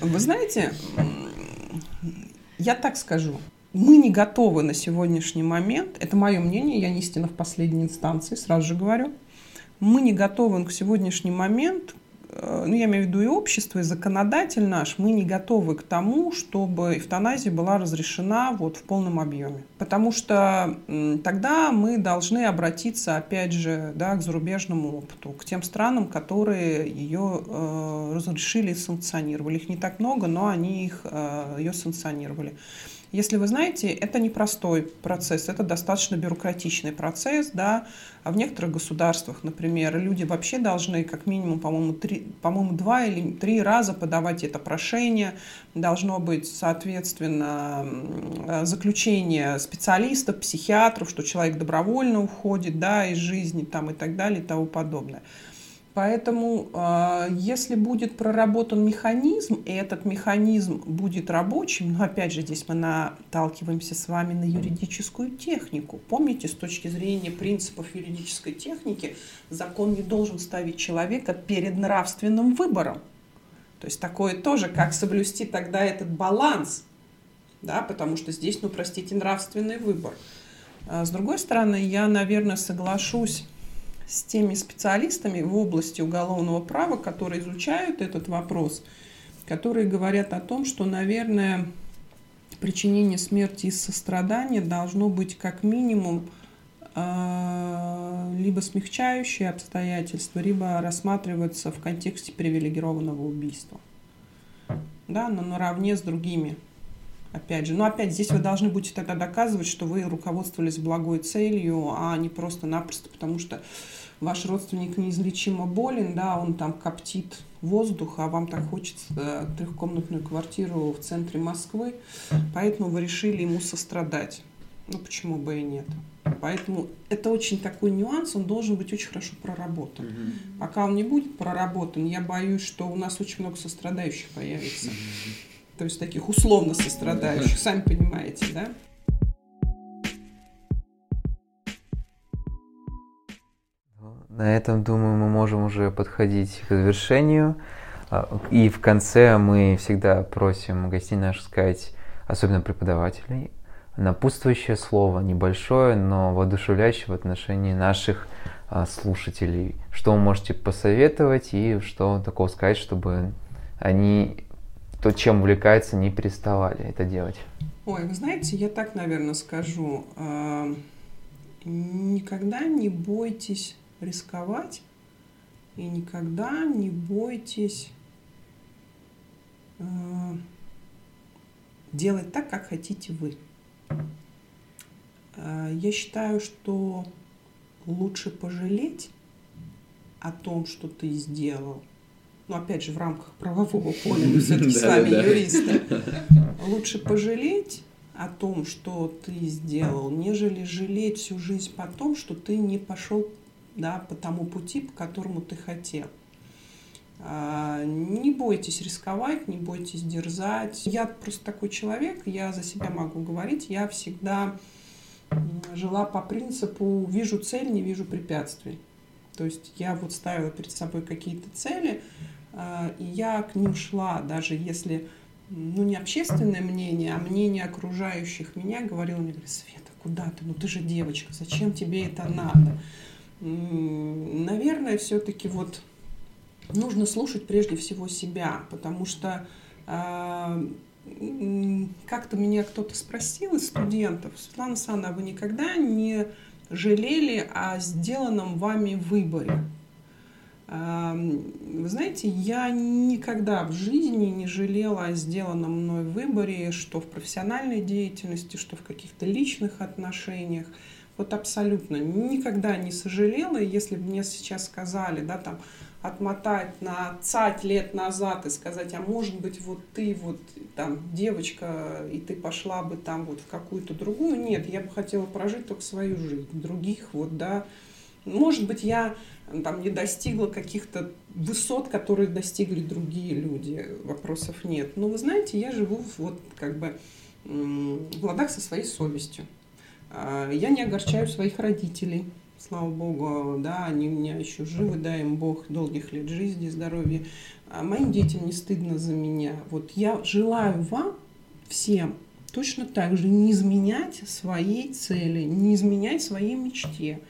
Вы знаете, я так скажу, мы не готовы на сегодняшний момент, это мое мнение, я не истина в последней инстанции, сразу же говорю, мы не готовы к сегодняшний момент ну, я имею в виду и общество, и законодатель наш, мы не готовы к тому, чтобы эвтаназия была разрешена вот в полном объеме. Потому что тогда мы должны обратиться, опять же, да, к зарубежному опыту, к тем странам, которые ее э, разрешили и санкционировали. Их не так много, но они их, э, ее санкционировали. Если вы знаете, это непростой процесс, это достаточно бюрократичный процесс, да, а в некоторых государствах, например, люди вообще должны как минимум, по-моему, три, по-моему, два или три раза подавать это прошение, должно быть, соответственно, заключение специалистов, психиатров, что человек добровольно уходит, да, из жизни, там, и так далее, и тому подобное. Поэтому, а, если будет проработан механизм, и этот механизм будет рабочим, но опять же здесь мы наталкиваемся с вами на юридическую технику. Помните, с точки зрения принципов юридической техники, закон не должен ставить человека перед нравственным выбором. То есть такое тоже, как соблюсти тогда этот баланс, да, потому что здесь, ну, простите, нравственный выбор. А с другой стороны, я, наверное, соглашусь с теми специалистами в области уголовного права, которые изучают этот вопрос, которые говорят о том, что, наверное, причинение смерти из сострадания должно быть как минимум а, либо смягчающие обстоятельства, либо рассматриваться в контексте привилегированного убийства. Да, но наравне с другими. Опять же, но опять здесь вы должны будете тогда доказывать, что вы руководствовались благой целью, а не просто-напросто потому, что ваш родственник неизлечимо болен, да, он там коптит воздух, а вам так хочется э, трехкомнатную квартиру в центре Москвы, поэтому вы решили ему сострадать. Ну, почему бы и нет? Поэтому это очень такой нюанс, он должен быть очень хорошо проработан. Mm-hmm. Пока он не будет проработан, я боюсь, что у нас очень много сострадающих появится. Mm-hmm. То есть таких условно сострадающих, сами понимаете, да? На этом, думаю, мы можем уже подходить к завершению. А, и в конце мы всегда просим гостей наших сказать, особенно преподавателей, напутствующее слово, небольшое, но воодушевляющее в отношении наших а, слушателей. Что вы можете посоветовать и что такого сказать, чтобы они то, чем увлекаются, не переставали это делать? Ой, вы знаете, я так, наверное, скажу. А, никогда не бойтесь рисковать и никогда не бойтесь Э, делать так, как хотите вы. Э, я считаю, что лучше пожалеть о том, что ты сделал, ну, опять же, в рамках правового поля, мы все-таки с вами юристы, лучше пожалеть о том, что ты сделал, нежели жалеть всю жизнь по том, что ты не пошел да, по тому пути, по которому ты хотел. А, не бойтесь рисковать, не бойтесь дерзать. Я просто такой человек, я за себя могу говорить, я всегда жила по принципу «вижу цель, не вижу препятствий». То есть я вот ставила перед собой какие-то цели, а, и я к ним шла, даже если ну, не общественное мнение, а мнение окружающих меня говорило мне, Света, куда ты? Ну ты же девочка, зачем тебе это надо? Наверное, все-таки вот нужно слушать прежде всего себя, потому что э, как-то меня кто-то спросил из студентов, Светлана Санна, а вы никогда не жалели о сделанном вами выборе? Вы знаете, я никогда в жизни не жалела о сделанном мной выборе, что в профессиональной деятельности, что в каких-то личных отношениях. Вот абсолютно никогда не сожалела. Если бы мне сейчас сказали, да, там, отмотать на цать лет назад и сказать, а может быть вот ты вот там девочка, и ты пошла бы там вот в какую-то другую. Нет, я бы хотела прожить только свою жизнь. Других вот, да. Может быть, я там не достигла каких-то высот, которые достигли другие люди. Вопросов нет. Но вы знаете, я живу вот как бы в ладах со своей совестью. А, я не огорчаю своих родителей слава богу, да, они у меня еще живы, дай им Бог долгих лет жизни, здоровья. А моим детям не стыдно за меня. Вот я желаю вам всем точно так же не изменять своей цели, не изменять своей мечте.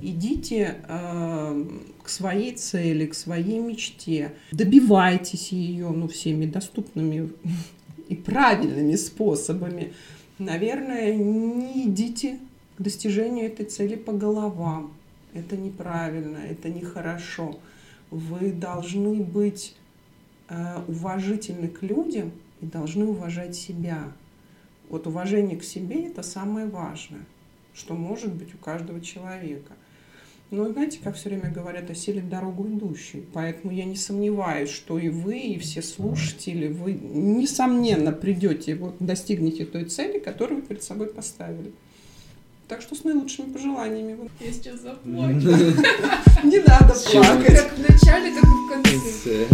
Идите э, к своей цели, к своей мечте, добивайтесь ее, ну, всеми доступными и правильными способами. Наверное, не идите к достижению этой цели по головам. Это неправильно, это нехорошо. Вы должны быть э, уважительны к людям и должны уважать себя. Вот уважение к себе – это самое важное, что может быть у каждого человека. Но знаете, как все время говорят о силе дорогу идущей. Поэтому я не сомневаюсь, что и вы, и все слушатели, вы, несомненно, придете, вот, достигнете той цели, которую вы перед собой поставили. Так что с наилучшими пожеланиями. Я сейчас заплачу. Не надо плакать. Как в начале, так и в конце.